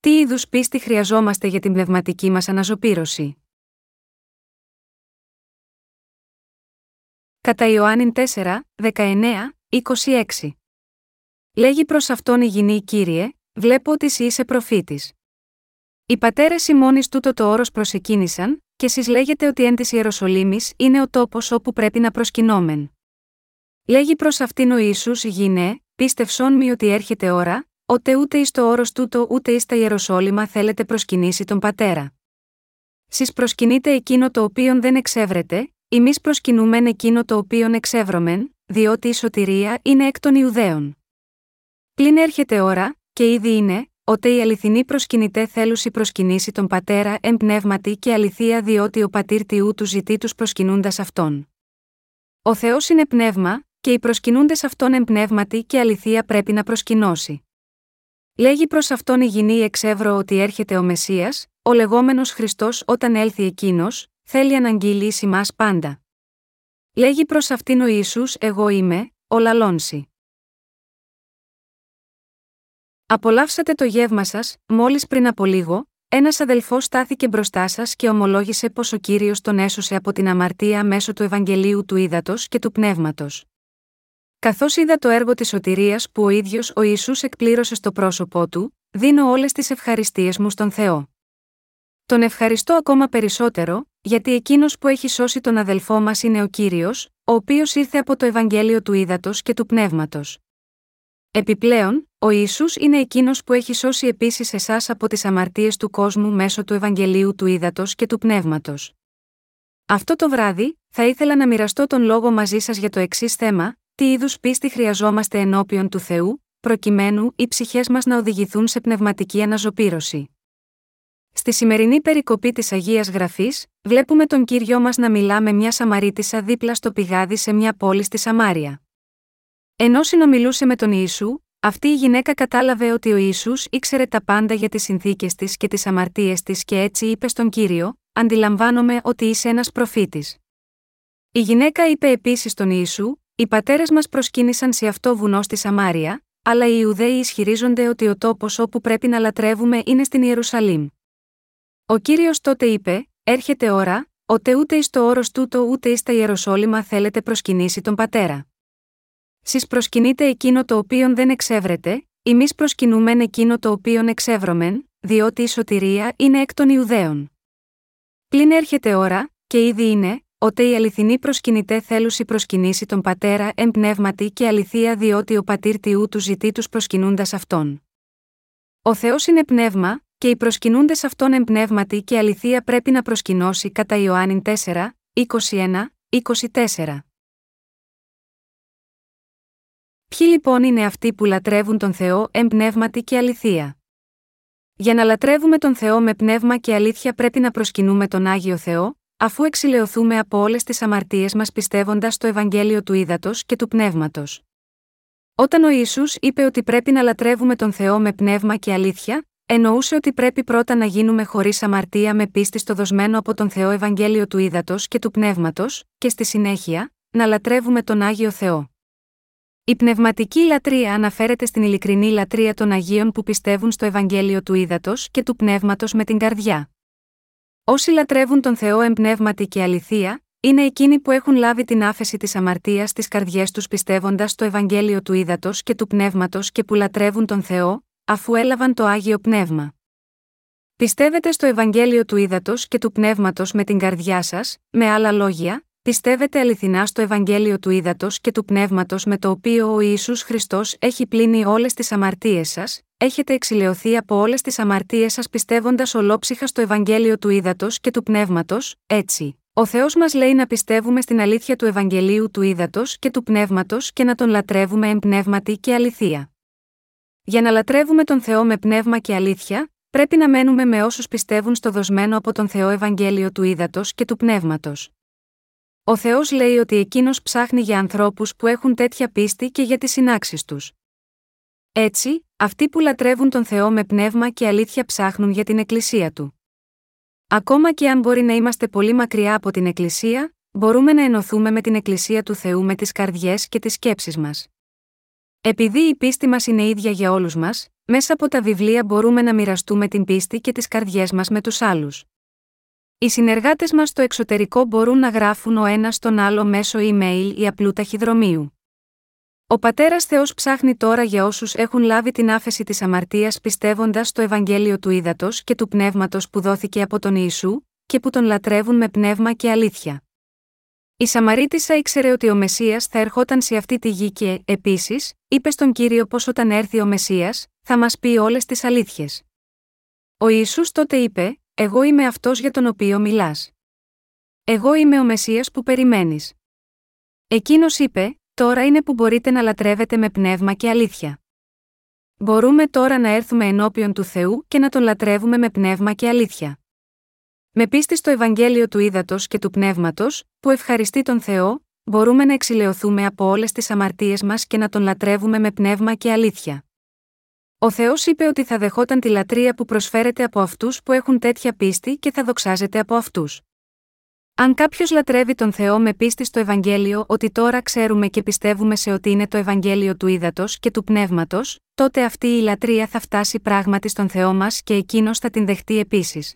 Τι είδους πίστη χρειαζόμαστε για την πνευματική μας αναζωπήρωση; Κατά Ιωάννην 4, 19, 26. Λέγει προς αυτόν η γυνή Κύριε, βλέπω ότι εσύ είσαι προφήτης. Οι πατέρες ημώνης τούτο το όρος προσεκίνησαν, και εσείς λέγετε ότι εν της Ιεροσολύμης είναι ο τόπος όπου πρέπει να προσκυνόμεν. Λέγει προς αυτήν ο Ισού γυναί, πίστευσόν μη ότι έρχεται ώρα, ότε ούτε εις το όρος τούτο ούτε εις τα Ιεροσόλυμα θέλετε προσκυνήσει τον πατέρα. Σει προσκυνείτε εκείνο το οποίο δεν εξεύρετε, εμεί προσκυνούμεν εκείνο το οποίο εξεύρωμεν, διότι η σωτηρία είναι εκ των Ιουδαίων. Πλην έρχεται ώρα, και ήδη είναι, ότε η αληθινή προσκυνητέ θέλουσι προσκυνήσει τον πατέρα εν πνεύματι και αληθεία διότι ο πατήρ Τιού του ζητεί τους προσκυνούντας αυτόν. Ο Θεός είναι πνεύμα, και οι προσκυνούντες αυτόν εν πνεύματι και αληθεία πρέπει να προσκυνώσει. Λέγει προς αυτόν η γυνή εξεύρω ότι έρχεται ο Μεσία, ο λεγόμενος Χριστός όταν έλθει εκείνος, θέλει αναγγείλει μας πάντα. Λέγει προς αυτήν ο Ισού Εγώ είμαι, ο λαλόνση. Απολαύσατε το γεύμα σας, μόλις πριν από λίγο, ένας αδελφός στάθηκε μπροστά σας και ομολόγησε πως ο κύριος τον έσωσε από την αμαρτία μέσω του Ευαγγελίου του Ήδατος και του Πνεύματος. Καθώς είδα το έργο της σωτηρίας που ο ίδιος ο Ισού εκπλήρωσε στο πρόσωπό του, δίνω όλες τις ευχαριστίες μου στον Θεό. Τον ευχαριστώ ακόμα περισσότερο, γιατί εκείνος που έχει σώσει τον αδελφό μας είναι ο κύριος, ο οποίος ήρθε από το Ευαγγέλιο του Ήδατος και του Πνεύματος. Επιπλέον, ο Ισού είναι εκείνος που έχει σώσει επίσης εσάς από τις αμαρτίες του κόσμου μέσω του Ευαγγελίου του Ήδατος και του Πνεύματος. Αυτό το βράδυ, θα ήθελα να μοιραστώ τον λόγο μαζί σας για το εξής θέμα: Τι είδους πίστη χρειαζόμαστε ενώπιον του Θεού, προκειμένου οι ψυχές μας να οδηγηθούν σε πνευματική αναζωπήρωση. Στη σημερινή περικοπή της Αγίας Γραφής, βλέπουμε τον κύριο μας να μιλά με μια Σαμαρίτησα δίπλα στο πηγάδι σε μια πόλη στη Σαμάρια. Ενώ συνομιλούσε με τον Ιησού, αυτή η γυναίκα κατάλαβε ότι ο Ισού ήξερε τα πάντα για τις συνθήκες της και τις αμαρτίες της και έτσι είπε στον κύριο: Αντιλαμβάνομαι ότι είσαι ένας προφήτης. Η γυναίκα είπε επίσης στον Ιησού: Οι πατέρες μας προσκύνησαν σε αυτό βουνό στη Σαμάρια, αλλά οι Ιουδαίοι ισχυρίζονται ότι ο τόπος όπου πρέπει να λατρεύουμε είναι στην Ιερουσαλήμ. Ο κύριος τότε είπε: Έρχεται ώρα, ότε ούτε εις το όρος τούτο ούτε εις τα Ιεροσόλυμα θέλετε προσκυνήσει τον πατέρα. Σεις προσκυνείτε εκείνο το οποίο δεν εξεύρετε, εμεί προσκυνούμεν εκείνο το οποίο εξεύρωμεν, διότι η σωτηρία είναι εκ των Ιουδαίων. Πλην έρχεται ώρα, και ήδη είναι, ότε η αληθινή προσκυνητέ θέλουσι προσκυνήσει τον πατέρα εν πνεύματι και αληθεία διότι ο πατήρ Τιού τους ζητεί τους προσκυνούντας αυτόν. Ο Θεός είναι πνεύμα, και οι προσκυνούντες αυτόν εν πνεύματι και αληθεία πρέπει να προσκυνώσει κατά Ιωάννη 4, 21, 24. Ποιοι λοιπόν είναι αυτοί που λατρεύουν τον Θεό εν πνεύματι και αληθεία; Για να λατρεύουμε τον Θεό με πνεύμα και αλήθεια πρέπει να προσκυνούμε τον Άγιο Θεό, αφού εξηλαιωθούμε από όλες τις αμαρτίες μας πιστεύοντας στο Ευαγγέλιο του Ήδατος και του Πνεύματος. Όταν ο Ισού είπε ότι πρέπει να λατρεύουμε τον Θεό με πνεύμα και αλήθεια, εννοούσε ότι πρέπει πρώτα να γίνουμε χωρίς αμαρτία με πίστη στο δοσμένο από τον Θεό Ευαγγέλιο του Ήδατος και του Πνεύματος, και στη συνέχεια, να λατρεύουμε τον Άγιο Θεό. Η πνευματική λατρεία αναφέρεται στην ειλικρινή λατρεία των Αγίων που πιστεύουν στο Ευαγγέλιο του Ήδατος και του Πνεύματος με την καρδιά. Όσοι λατρεύουν τον Θεό εν πνεύματι και αληθεία, είναι εκείνοι που έχουν λάβει την άφεση της αμαρτίας στις καρδιές τους πιστεύοντας στο Ευαγγέλιο του Ήδατος και του Πνεύματος και που λατρεύουν τον Θεό, αφού έλαβαν το άγιο πνεύμα. Πιστεύετε στο Ευαγγέλιο του Ήδατος και του Πνεύματος με την καρδιά σας, με άλλα λόγια, Πιστεύετε αληθινά στο Ευαγγέλιο του Ήδατος και του Πνεύματος με το οποίο ο Ισού Χριστός έχει πλύνει όλες τις αμαρτίες σας, έχετε εξηλαιωθεί από όλες τις αμαρτίες σας πιστεύοντας ολόψυχα στο Ευαγγέλιο του Ήδατος και του Πνεύματος, έτσι. Ο Θεός μας λέει να πιστεύουμε στην αλήθεια του Ευαγγελίου του Ήδατος και του Πνεύματος και να τον λατρεύουμε εν πνεύματι και αληθεία. Για να λατρεύουμε τον Θεό με πνεύμα και αλήθεια, πρέπει να μένουμε με όσους πιστεύουν στο δοσμένο από τον Θεό Ευαγγέλιο του Ήδατος και του Πνεύματος. Ο Θεός λέει ότι εκείνος ψάχνει για ανθρώπους που έχουν τέτοια πίστη και για τις συνάξεις τους. Έτσι, αυτοί που λατρεύουν τον Θεό με πνεύμα και αλήθεια ψάχνουν για την Εκκλησία του. Ακόμα και αν μπορεί να είμαστε πολύ μακριά από την Εκκλησία, μπορούμε να ενωθούμε με την Εκκλησία του Θεού με τις καρδιές και τις σκέψεις μας. Επειδή η πίστη μας είναι ίδια για όλους μας, μέσα από τα βιβλία μπορούμε να μοιραστούμε την πίστη και τις καρδιές μας με τους άλλους. Οι συνεργάτες μας στο εξωτερικό μπορούν να γράφουν ο ένας τον άλλο μέσω email ή απλού ταχυδρομείου. Ο πατέρας Θεός ψάχνει τώρα για όσους έχουν λάβει την άφεση της αμαρτίας πιστεύοντας στο Ευαγγέλιο του Ήδατος και του Πνεύματος που δόθηκε από τον Ιησού, και που τον λατρεύουν με πνεύμα και αλήθεια. Η Σαμαρίτησα ήξερε ότι ο Μεσία θα ερχόταν σε αυτή τη γη και, επίσης, είπε στον κύριο πως όταν έρθει ο Μεσία, θα μας πει όλες τις αλήθειες. Ο Ιησούς τότε είπε: Εγώ είμαι αυτός για τον οποίο μιλάς. Εγώ είμαι ο Μεσία που περιμένεις. Εκείνος είπε: Τώρα είναι που μπορείτε να λατρεύετε με πνεύμα και αλήθεια. Μπορούμε τώρα να έρθουμε ενώπιον του Θεού και να τον λατρεύουμε με πνεύμα και αλήθεια. Με πίστη στο Ευαγγέλιο του Ήδατος και του Πνεύματος, που ευχαριστεί τον Θεό, μπορούμε να εξηλαιωθούμε από όλες τις αμαρτίες μας και να τον λατρεύουμε με πνεύμα και αλήθεια. Ο Θεός είπε ότι θα δεχόταν τη λατρεία που προσφέρεται από αυτούς που έχουν τέτοια πίστη και θα δοξάζεται από αυτούς. Αν κάποιος λατρεύει τον Θεό με πίστη στο Ευαγγέλιο ότι τώρα ξέρουμε και πιστεύουμε σε ότι είναι το Ευαγγέλιο του Ήδατο και του Πνεύματος, τότε αυτή η λατρεία θα φτάσει πράγματι στον Θεό μας και εκείνος θα την δεχτεί επίσης.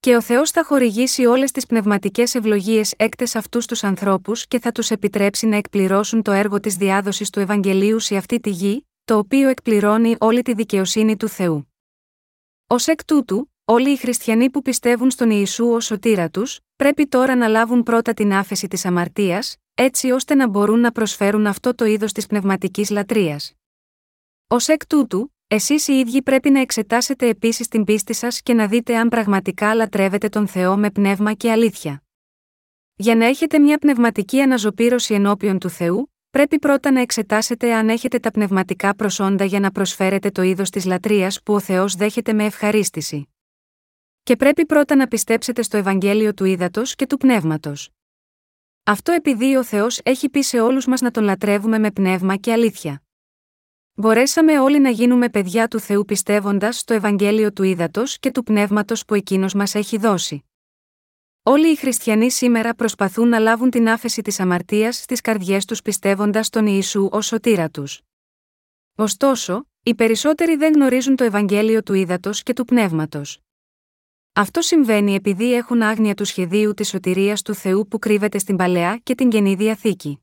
Και ο Θεός θα χορηγήσει όλες τις πνευματικές ευλογίες έκτες αυτούς τους ανθρώπους και θα τους επιτρέψει να εκπληρώσουν το έργο της διάδοσης του Ευαγγελίου σε αυτή τη γη, το οποίο εκπληρώνει όλη τη δικαιοσύνη του Θεού. Ω εκ τούτου, όλοι οι χριστιανοί που πιστεύουν στον Ιησού ως σωτήρα τους, πρέπει τώρα να λάβουν πρώτα την άφεση της αμαρτίας, έτσι ώστε να μπορούν να προσφέρουν αυτό το είδος της πνευματικής λατρείας. Ω εκ τούτου, Εσείς οι ίδιοι πρέπει να εξετάσετε επίσης την πίστη σας και να δείτε αν πραγματικά λατρεύετε τον Θεό με πνεύμα και αλήθεια. Για να έχετε μια πνευματική αναζωπήρωση ενώπιον του Θεού, πρέπει πρώτα να εξετάσετε αν έχετε τα πνευματικά προσόντα για να προσφέρετε το είδος της λατρείας που ο Θεός δέχεται με ευχαρίστηση. Και πρέπει πρώτα να πιστέψετε στο Ευαγγέλιο του Ήδατος και του Πνεύματος. Αυτό επειδή ο Θεός έχει πει σε όλους μας να τον λατρεύουμε με πνεύμα και αλήθεια. Μπορέσαμε όλοι να γίνουμε παιδιά του Θεού πιστεύοντας στο Ευαγγέλιο του Ήδατος και του Πνεύματος που εκείνος μας έχει δώσει. Όλοι οι χριστιανοί σήμερα προσπαθούν να λάβουν την άφεση της αμαρτίας στις καρδιές τους πιστεύοντας τον Ιησού ως σωτήρα τους. Ωστόσο, οι περισσότεροι δεν γνωρίζουν το Ευαγγέλιο του Ήδατος και του Πνεύματος. Αυτό συμβαίνει επειδή έχουν άγνοια του σχεδίου της σωτηρίας του Θεού που κρύβεται στην παλαιά και την καινή διαθήκη.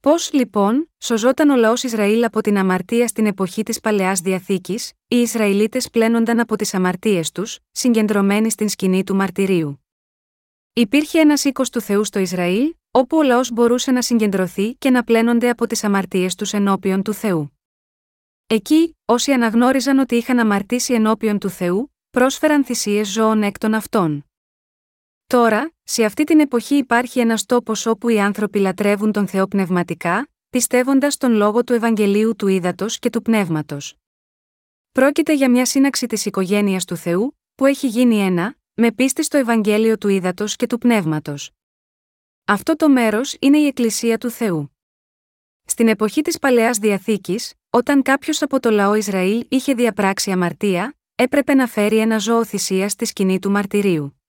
Πώς, λοιπόν, σωζόταν ο λαός Ισραήλ από την αμαρτία στην εποχή της παλαιάς διαθήκης, οι Ισραηλίτες πλένονταν από τις αμαρτίες τους, συγκεντρωμένοι στην σκηνή του μαρτυρίου. Υπήρχε ένα οίκος του Θεού στο Ισραήλ, όπου ο λαός μπορούσε να συγκεντρωθεί και να πλένονται από τις αμαρτίες τους ενώπιον του Θεού. Εκεί, όσοι αναγνώριζαν ότι είχαν αμαρτήσει ενώπιον του Θεού, πρόσφεραν θυσίες ζώων εκ των αυτών. Τώρα, σε αυτή την εποχή υπάρχει ένας τόπος όπου οι άνθρωποι λατρεύουν τον Θεό πνευματικά, πιστεύοντας τον λόγο του Ευαγγελίου του Ήδατος και του Πνεύματος. Πρόκειται για μια σύναξη της οικογένειας του Θεού, που έχει γίνει ένα, με πίστη στο Ευαγγέλιο του Ήδατος και του Πνεύματος. Αυτό το μέρος είναι η Εκκλησία του Θεού. Στην εποχή της Παλαιάς Διαθήκης, όταν κάποιος από το λαό Ισραήλ είχε διαπράξει αμαρτία, έπρεπε να φέρει ένα ζώο θυσία στη σκηνή του μαρτυρίου.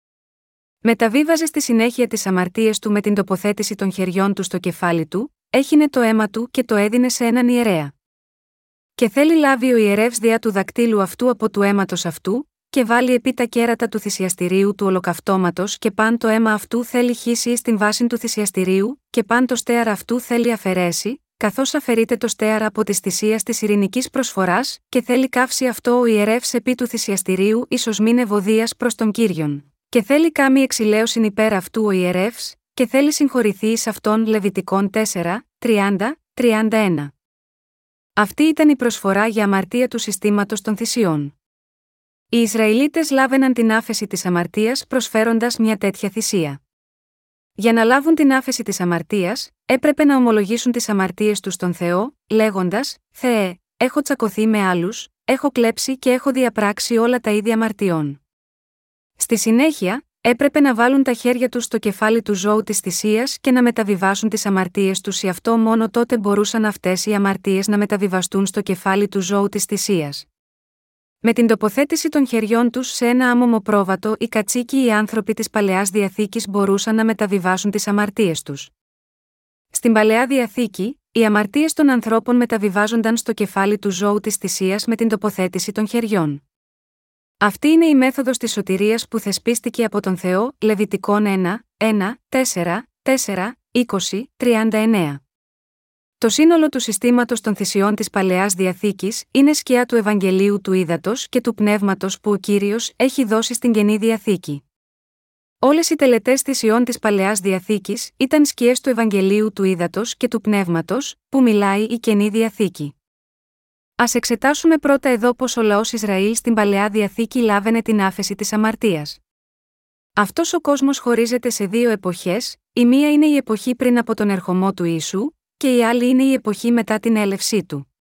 Μεταβίβαζε στη συνέχεια τις αμαρτίες του με την τοποθέτηση των χεριών του στο κεφάλι του, έχινε το αίμα του και το έδινε σε έναν ιερέα. Και θέλει λάβει ο ιερεύς διά του δακτύλου αυτού από του αίματος αυτού, και βάλει επί τα κέρατα του θυσιαστηρίου του ολοκαυτώματος και παν το αίμα αυτού θέλει χύσει στην βάση του θυσιαστηρίου, και παν το στέαρ αυτού θέλει αφαιρέσει, καθώς αφαιρείται το στέαρα από τη θυσία της ειρηνικής προσφοράς, και θέλει καύσει αυτό ο ιερεύς επί του θυσιαστηρίου ίσως μην ευωδίας προς τον κύριον και θέλει κάμει εξηλαίωσιν υπέρ αυτού ο ιερεύς, και θέλει συγχωρηθεί εις αυτόν Λεβιτικών 4, 30, 31. Αυτή ήταν η προσφορά για αμαρτία του συστήματος των θυσιών. Οι Ισραηλίτες λάβαιναν την άφεση της αμαρτίας προσφέροντας μια τέτοια θυσία. Για να λάβουν την άφεση της αμαρτίας, έπρεπε να ομολογήσουν τις αμαρτίες τους στον Θεό, λέγοντας: Θεέ, έχω τσακωθεί με άλλους, έχω κλέψει και έχω διαπράξει όλα τα ίδια αμαρτιών. Στη συνέχεια, έπρεπε να βάλουν τα χέρια τους στο κεφάλι του ζώου της θυσίας και να μεταβιβάσουν τις αμαρτίες τους, ή αυτό μόνο τότε μπορούσαν αυτές οι αμαρτίες να μεταβιβαστούν στο κεφάλι του ζώου της θυσίας. Με την τοποθέτηση των χεριών τους σε ένα άμομο πρόβατο, οι κατσίκοι οι άνθρωποι της παλαιάς διαθήκης μπορούσαν να μεταβιβάσουν τις αμαρτίες τους. Στην παλαιά διαθήκη, οι αμαρτίες των ανθρώπων μεταβιβάζονταν στο κεφάλι του ζώου της θυσίας με την τοποθέτηση των χεριών. Αυτή είναι η μέθοδος της σωτηρίας που θεσπίστηκε από τον Θεό, Λεβιτικών 1, 1, 4, 4, 20, 39. Το σύνολο του συστήματος των θυσιών της Παλαιάς Διαθήκης είναι σκιά του Ευαγγελίου του Ήδατος και του Πνεύματος που ο κύριος έχει δώσει στην καινή Διαθήκη. Όλες οι τελετές θυσιών της Παλαιάς Διαθήκης ήταν σκιές του Ευαγγελίου του Ήδατος και του Πνεύματος, που μιλάει η καινή Διαθήκη. Α εξετάσουμε πρώτα εδώ πώς ο λαός Ισραήλ στην Παλαιά Διαθήκη λάβαινε την άφεση της αμαρτίας. Αυτός ο κόσμος χωρίζεται σε δύο εποχές, η μία είναι η εποχή πριν από τον ερχομό του Ιησού, και η άλλη είναι η εποχή μετά την έλευσή του.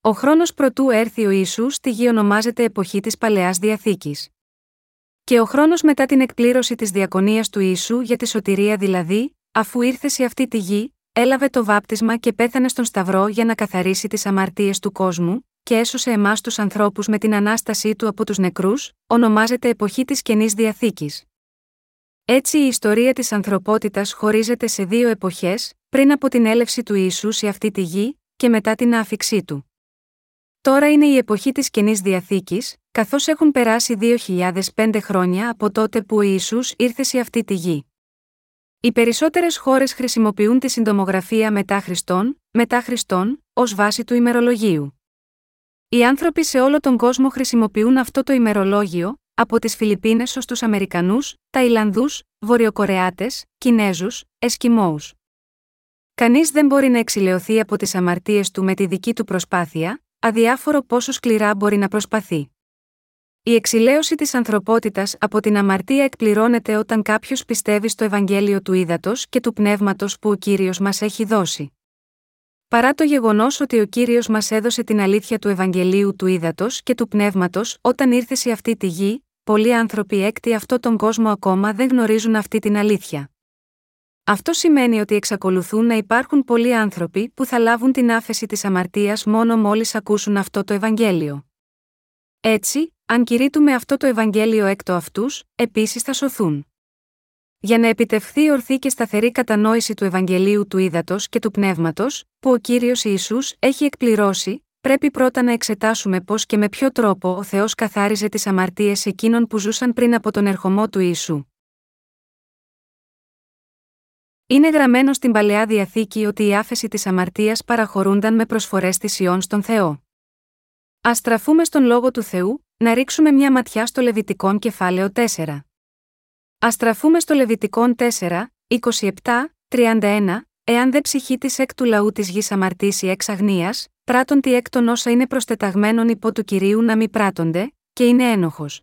Ο χρόνος προτού έρθει ο Ιησούς στη γη ονομάζεται εποχή της Παλαιάς Διαθήκης. Και ο χρόνος μετά την εκπλήρωση της διακονίας του Ιησού για τη σωτηρία δηλαδή, αφού ήρθε σε αυτή τη γη, έλαβε το βάπτισμα και πέθανε στον Σταυρό για να καθαρίσει τις αμαρτίες του κόσμου, και έσωσε εμάς τους ανθρώπους με την ανάστασή του από τους νεκρούς, ονομάζεται εποχή της καινής διαθήκης. Έτσι η ιστορία της ανθρωπότητας χωρίζεται σε δύο εποχές, πριν από την έλευση του Ιησούς σε αυτή τη γη, και μετά την άφηξή του. Τώρα είναι η εποχή της καινής διαθήκης, καθώς έχουν περάσει 2.005 χρόνια από τότε που ο Ιησούς ήρθε σε αυτή τη γη. Οι περισσότερες χώρες χρησιμοποιούν τη συντομογραφία μετά Χριστόν, μετά Χριστόν, ως βάση του ημερολογίου. Οι άνθρωποι σε όλο τον κόσμο χρησιμοποιούν αυτό το ημερολόγιο, από τις Φιλιππίνες ως τους Αμερικανούς, Ταϊλανδούς, Βορειοκορεάτες, Κινέζους, Εσκιμώου. Κανείς δεν μπορεί να εξηλαιωθεί από τις αμαρτίες του με τη δική του προσπάθεια, αδιάφορο πόσο σκληρά μπορεί να προσπαθεί. Η εξηλαίωση της ανθρωπότητας από την αμαρτία εκπληρώνεται όταν κάποιος πιστεύει στο Ευαγγέλιο του Ήδατος και του Πνεύματος που ο κύριος μας έχει δώσει. Παρά το γεγονός ότι ο κύριος μας έδωσε την αλήθεια του Ευαγγελίου του Ήδατος και του Πνεύματος όταν ήρθε σε αυτή τη γη, πολλοί άνθρωποι έκτη αυτόν τον κόσμο ακόμα δεν γνωρίζουν αυτή την αλήθεια. Αυτό σημαίνει ότι εξακολουθούν να υπάρχουν πολλοί άνθρωποι που θα λάβουν την άφεση της αμαρτίας μόνο μόλις ακούσουν αυτό το Ευαγγέλιο. Έτσι, αν κηρύττουμε αυτό το Ευαγγέλιο έκτο αυτούς, επίσης θα σωθούν. Για να επιτευχθεί ορθή και σταθερή κατανόηση του Ευαγγελίου του Ήδατος και του Πνεύματος, που ο κύριος Ισού έχει εκπληρώσει, πρέπει πρώτα να εξετάσουμε πώς και με ποιο τρόπο ο Θεός καθάριζε τις αμαρτίες εκείνων που ζούσαν πριν από τον ερχομό του Ιησού. Είναι γραμμένο στην παλαιά διαθήκη ότι η άφεση της αμαρτίας παραχωρούνταν με προσφορές θυσιών στον Θεό. Α στραφούμε στον λόγο του Θεού, να ρίξουμε μια ματιά στο Λεβιτικόν κεφάλαιο 4. Α στραφούμε στο Λεβιτικόν 4, 27, 31, εάν δεν ψυχή της εκ του λαού της γης αμαρτήσει εξ αγνίας, πράττον τι εκ των όσα είναι προστεταγμένων υπό του κυρίου να μη πράττονται, και είναι ένοχος.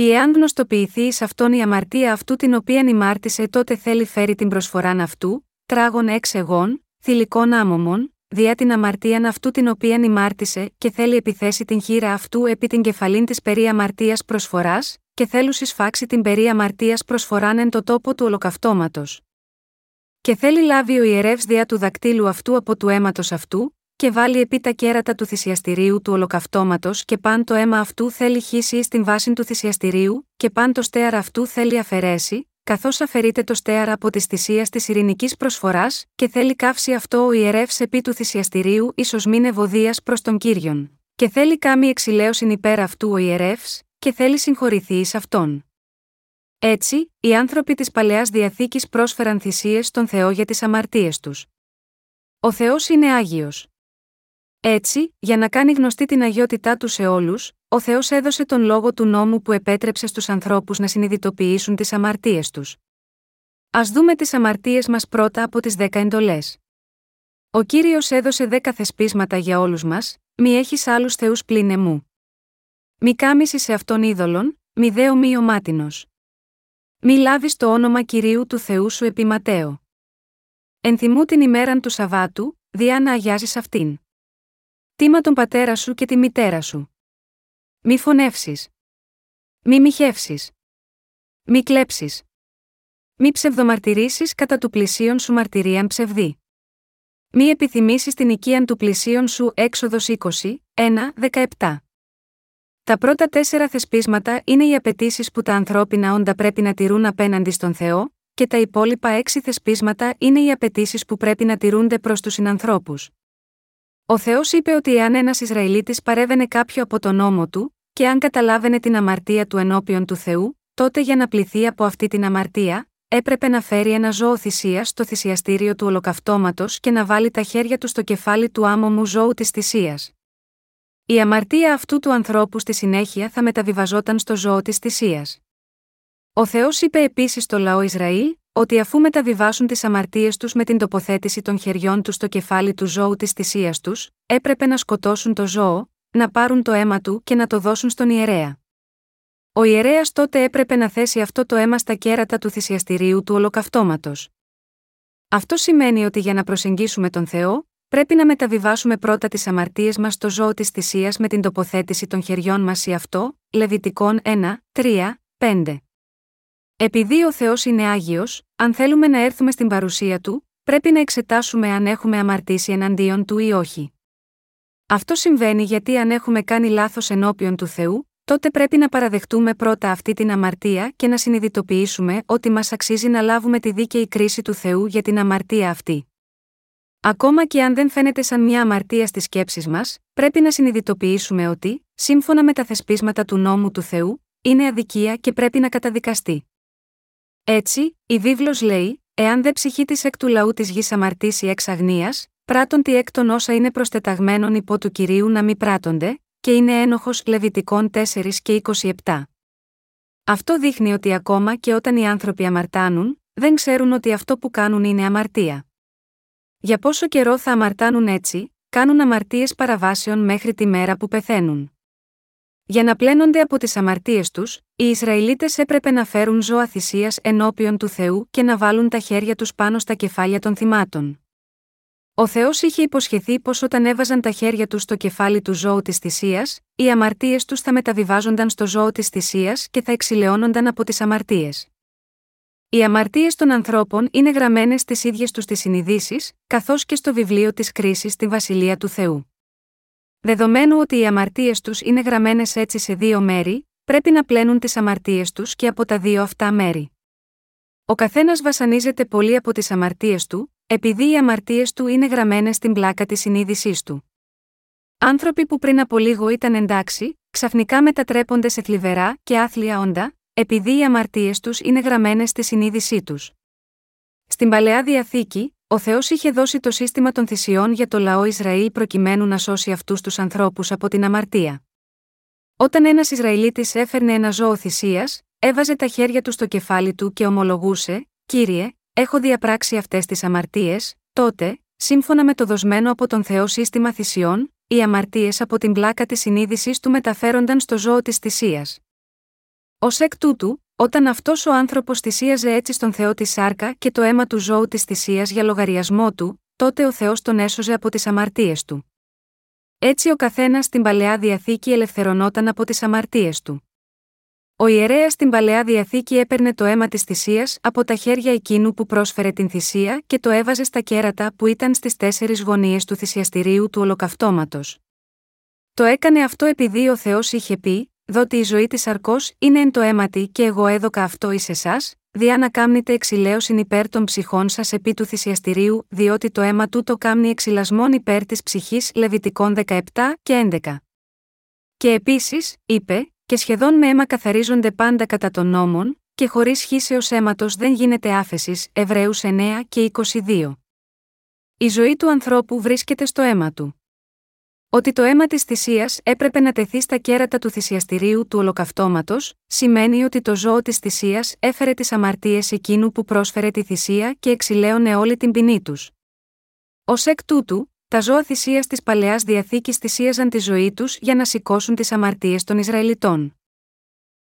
Ή εάν γνωστοποιηθεί εις αυτόν η αμαρτία αυτού την οποία ημάρτησε, τότε θέλει φέρει την προσφοράν αυτού, τράγων εξ εγών, θηλυκών άμωμων, διά την αμαρτίαν αυτού την οποία ημάρτησε, και θέλει επιθέσει την χείρα αυτού επί την κεφαλήν της περί αμαρτίας προσφοράς, και θέλουν συσφάξει την περί αμαρτίας προσφοράν εν το τόπο του ολοκαυτώματος. Και θέλει λάβει ο ιερεύς διά του δακτύλου αυτού από του αίματος αυτού, και βάλει επί τα κέρατα του θυσιαστηρίου του ολοκαυτώματος και παν το αίμα αυτού θέλει χύσει στην βάση του θυσιαστηρίου, και παν το στέαρα αυτού θέλει αφαιρέσει, καθώς αφαιρείται το στέαρα από τη θυσία της ειρηνικής προσφοράς, και θέλει καύσει αυτό ο ιερεύς επί του θυσιαστηρίου ίσως μην ευωδίας προς τον κύριον. Και θέλει κάμει εξηλαίωσιν υπέρ αυτού ο ιερεύς, και θέλει συγχωρηθεί εις αυτόν. Έτσι, οι άνθρωποι της παλαιάς διαθήκης πρόσφεραν θυσίες στον Θεό για τις αμαρτίες τους. Ο Θεός είναι Άγιος. Έτσι, για να κάνει γνωστή την αγιότητά του σε όλους, ο Θεός έδωσε τον λόγο του νόμου που επέτρεψε στους ανθρώπους να συνειδητοποιήσουν τις αμαρτίες τους. Α δούμε τις αμαρτίες μας πρώτα από τις δέκα εντολές. Ο κύριος έδωσε δέκα θεσπίσματα για όλους μας, μη έχεις άλλους θεούς πλην εμού. Μη κάμιση σε αυτόν είδωλον, μη δέο μη ομάτινος. Μη λάβεις το όνομα κυρίου του Θεού σου επί Ματέο. Ενθυμού την ημέραν του Σαββάτου, διά να αγιάζεις αυτήν. Τίμα τον πατέρα σου και τη μητέρα σου. Μη φωνεύσεις. Μη μοιχεύσεις. Μη κλέψεις. Μη ψευδομαρτυρήσεις κατά του πλησίον σου μαρτυρίαν ψευδή. Μη επιθυμήσεις την οικίαν του πλησίον σου έξοδος 20, 1, 17. Τα πρώτα τέσσερα θεσπίσματα είναι οι απαιτήσεις που τα ανθρώπινα όντα πρέπει να τηρούν απέναντι στον Θεό, και τα υπόλοιπα έξι θεσπίσματα είναι οι απαιτήσεις που πρέπει να τηρούνται προς τους συνανθρώπους. Ο Θεός είπε ότι εάν ένας Ισραηλίτης παρέβαινε κάποιο από τον νόμο του, και αν καταλάβαινε την αμαρτία του ενώπιον του Θεού, τότε για να πληθεί από αυτή την αμαρτία, έπρεπε να φέρει ένα ζώο θυσίας στο θυσιαστήριο του ολοκαυτώματος και να βάλει τα χέρια του στο κεφάλι του άμομου ζώου της θυσίας. Η αμαρτία αυτού του ανθρώπου στη συνέχεια θα μεταβιβαζόταν στο ζώο της θυσίας. Ο Θεός είπε επίσης στο λαό Ισραήλ, ότι αφού μεταβιβάσουν τις αμαρτίες τους με την τοποθέτηση των χεριών τους στο κεφάλι του ζώου της θυσίας τους, έπρεπε να σκοτώσουν το ζώο, να πάρουν το αίμα του και να το δώσουν στον ιερέα. Ο ιερέας τότε έπρεπε να θέσει αυτό το αίμα στα κέρατα του θυσιαστηρίου του ολοκαυτώματος. Αυτό σημαίνει ότι για να προσεγγίσουμε τον Θεό, πρέπει να μεταβιβάσουμε πρώτα τις αμαρτίες μας στο ζώο της θυσίας με την τοποθέτηση των χεριών μας ή αυτό, Λεβιτικών 1, 3, 5. Επειδή ο Θεός είναι άγιος, αν θέλουμε να έρθουμε στην παρουσία του, πρέπει να εξετάσουμε αν έχουμε αμαρτήσει εναντίον του ή όχι. Αυτό συμβαίνει γιατί αν έχουμε κάνει λάθος ενώπιον του Θεού, τότε πρέπει να παραδεχτούμε πρώτα αυτή την αμαρτία και να συνειδητοποιήσουμε ότι μας αξίζει να λάβουμε τη δίκαιη κρίση του Θεού για την αμαρτία αυτή. Ακόμα και αν δεν φαίνεται σαν μια αμαρτία στις σκέψεις μας, πρέπει να συνειδητοποιήσουμε ότι, σύμφωνα με τα θεσπίσματα του νόμου του Θεού, είναι αδικία και πρέπει να καταδικαστεί. Έτσι, η βίβλος λέει: Εάν δεν ψυχή της εκ του λαού της γης αμαρτήσει εξ αγνίας, πράττον τι εκ των όσα είναι προστεταγμένων υπό του κυρίου να μην πράττονται, και είναι ένοχος Λεβιτικών 4 και 27. Αυτό δείχνει ότι ακόμα και όταν οι άνθρωποι αμαρτάνουν, δεν ξέρουν ότι αυτό που κάνουν είναι αμαρτία. Για πόσο καιρό θα αμαρτάνουν έτσι, κάνουν αμαρτίες παραβάσεων μέχρι τη μέρα που πεθαίνουν. Για να πλένονται από τις αμαρτίες τους, οι Ισραηλίτες έπρεπε να φέρουν ζώα θυσίας ενώπιον του Θεού και να βάλουν τα χέρια τους πάνω στα κεφάλια των θυμάτων. Ο Θεός είχε υποσχεθεί πως όταν έβαζαν τα χέρια τους στο κεφάλι του ζώου της θυσίας, οι αμαρτίες τους θα μεταβιβάζονταν στο ζώο της θυσίας και θα εξηλαιώνονταν από τις αμαρτίες. Οι αμαρτίες των ανθρώπων είναι γραμμένες στις ίδιες τους τις συνειδήσεις, καθώς και στο βιβλίο της κρίσης στη Βασιλεία του Θεού. Δεδομένου ότι οι αμαρτίες τους είναι γραμμένες έτσι σε δύο μέρη, πρέπει να πλένουν τις αμαρτίες τους και από τα δύο αυτά μέρη. Ο καθένας βασανίζεται πολύ από τις αμαρτίες του, επειδή οι αμαρτίες του είναι γραμμένες στην πλάκα της συνείδησής του. Άνθρωποι που πριν από λίγο ήταν εντάξει, ξαφνικά μετατρέπονται σε θλιβερά και άθλια όντα, επειδή οι αμαρτίες τους είναι γραμμένες στη συνείδησή τους. Στην παλαιά διαθήκη, ο Θεός είχε δώσει το σύστημα των θυσιών για το λαό Ισραήλ προκειμένου να σώσει αυτούς τους ανθρώπους από την αμαρτία. Όταν ένας Ισραηλίτης έφερνε ένα ζώο θυσίας, έβαζε τα χέρια του στο κεφάλι του και ομολογούσε: Κύριε, έχω διαπράξει αυτές τις αμαρτίες, τότε, σύμφωνα με το δοσμένο από τον Θεό σύστημα θυσιών, οι αμαρτίες από την πλάκα της συνείδησης του μεταφέρονταν στο ζώο της θυσίας. Ω εκ τούτου, όταν αυτός ο άνθρωπος θυσίαζε έτσι στον Θεό τη σάρκα και το αίμα του ζώου της θυσίας για λογαριασμό του, τότε ο Θεός τον έσωζε από τις αμαρτίες του. Έτσι ο καθένας στην παλαιά διαθήκη ελευθερωνόταν από τις αμαρτίες του. Ο ιερέας στην παλαιά διαθήκη έπαιρνε το αίμα της θυσίας από τα χέρια εκείνου που πρόσφερε την θυσία και το έβαζε στα κέρατα που ήταν στις τέσσερις γωνίες του θυσιαστηρίου του ολοκαυτώματος. Το έκανε αυτό επειδή ο Θεός είχε πει: Δότι η ζωή της αρκό είναι εν το αίματι και εγώ έδωκα αυτό εις εσάς, διά να κάμνετε εξηλαίωσιν υπέρ των ψυχών σας επί του θυσιαστηρίου, διότι το αίμα τούτο κάμνει εξυλασμόν υπέρ της ψυχής Λεβιτικών 17 και 11. Και επίσης, είπε, και σχεδόν με αίμα καθαρίζονται πάντα κατά των νόμων, και χωρίς χύσεως αίματος δεν γίνεται άφεσης, Εβραίους 9 και 22. Η ζωή του ανθρώπου βρίσκεται στο αίμα του. Ότι το αίμα της θυσίας έπρεπε να τεθεί στα κέρατα του θυσιαστηρίου του ολοκαυτώματος, σημαίνει ότι το ζώο της θυσίας έφερε τις αμαρτίες εκείνου που πρόσφερε τη θυσία και εξηλαίωνε όλη την ποινή τους. Ω εκ τούτου, τα ζώα θυσίας της παλαιάς διαθήκης θυσίαζαν τη ζωή τους για να σηκώσουν τις αμαρτίες των Ισραηλιτών.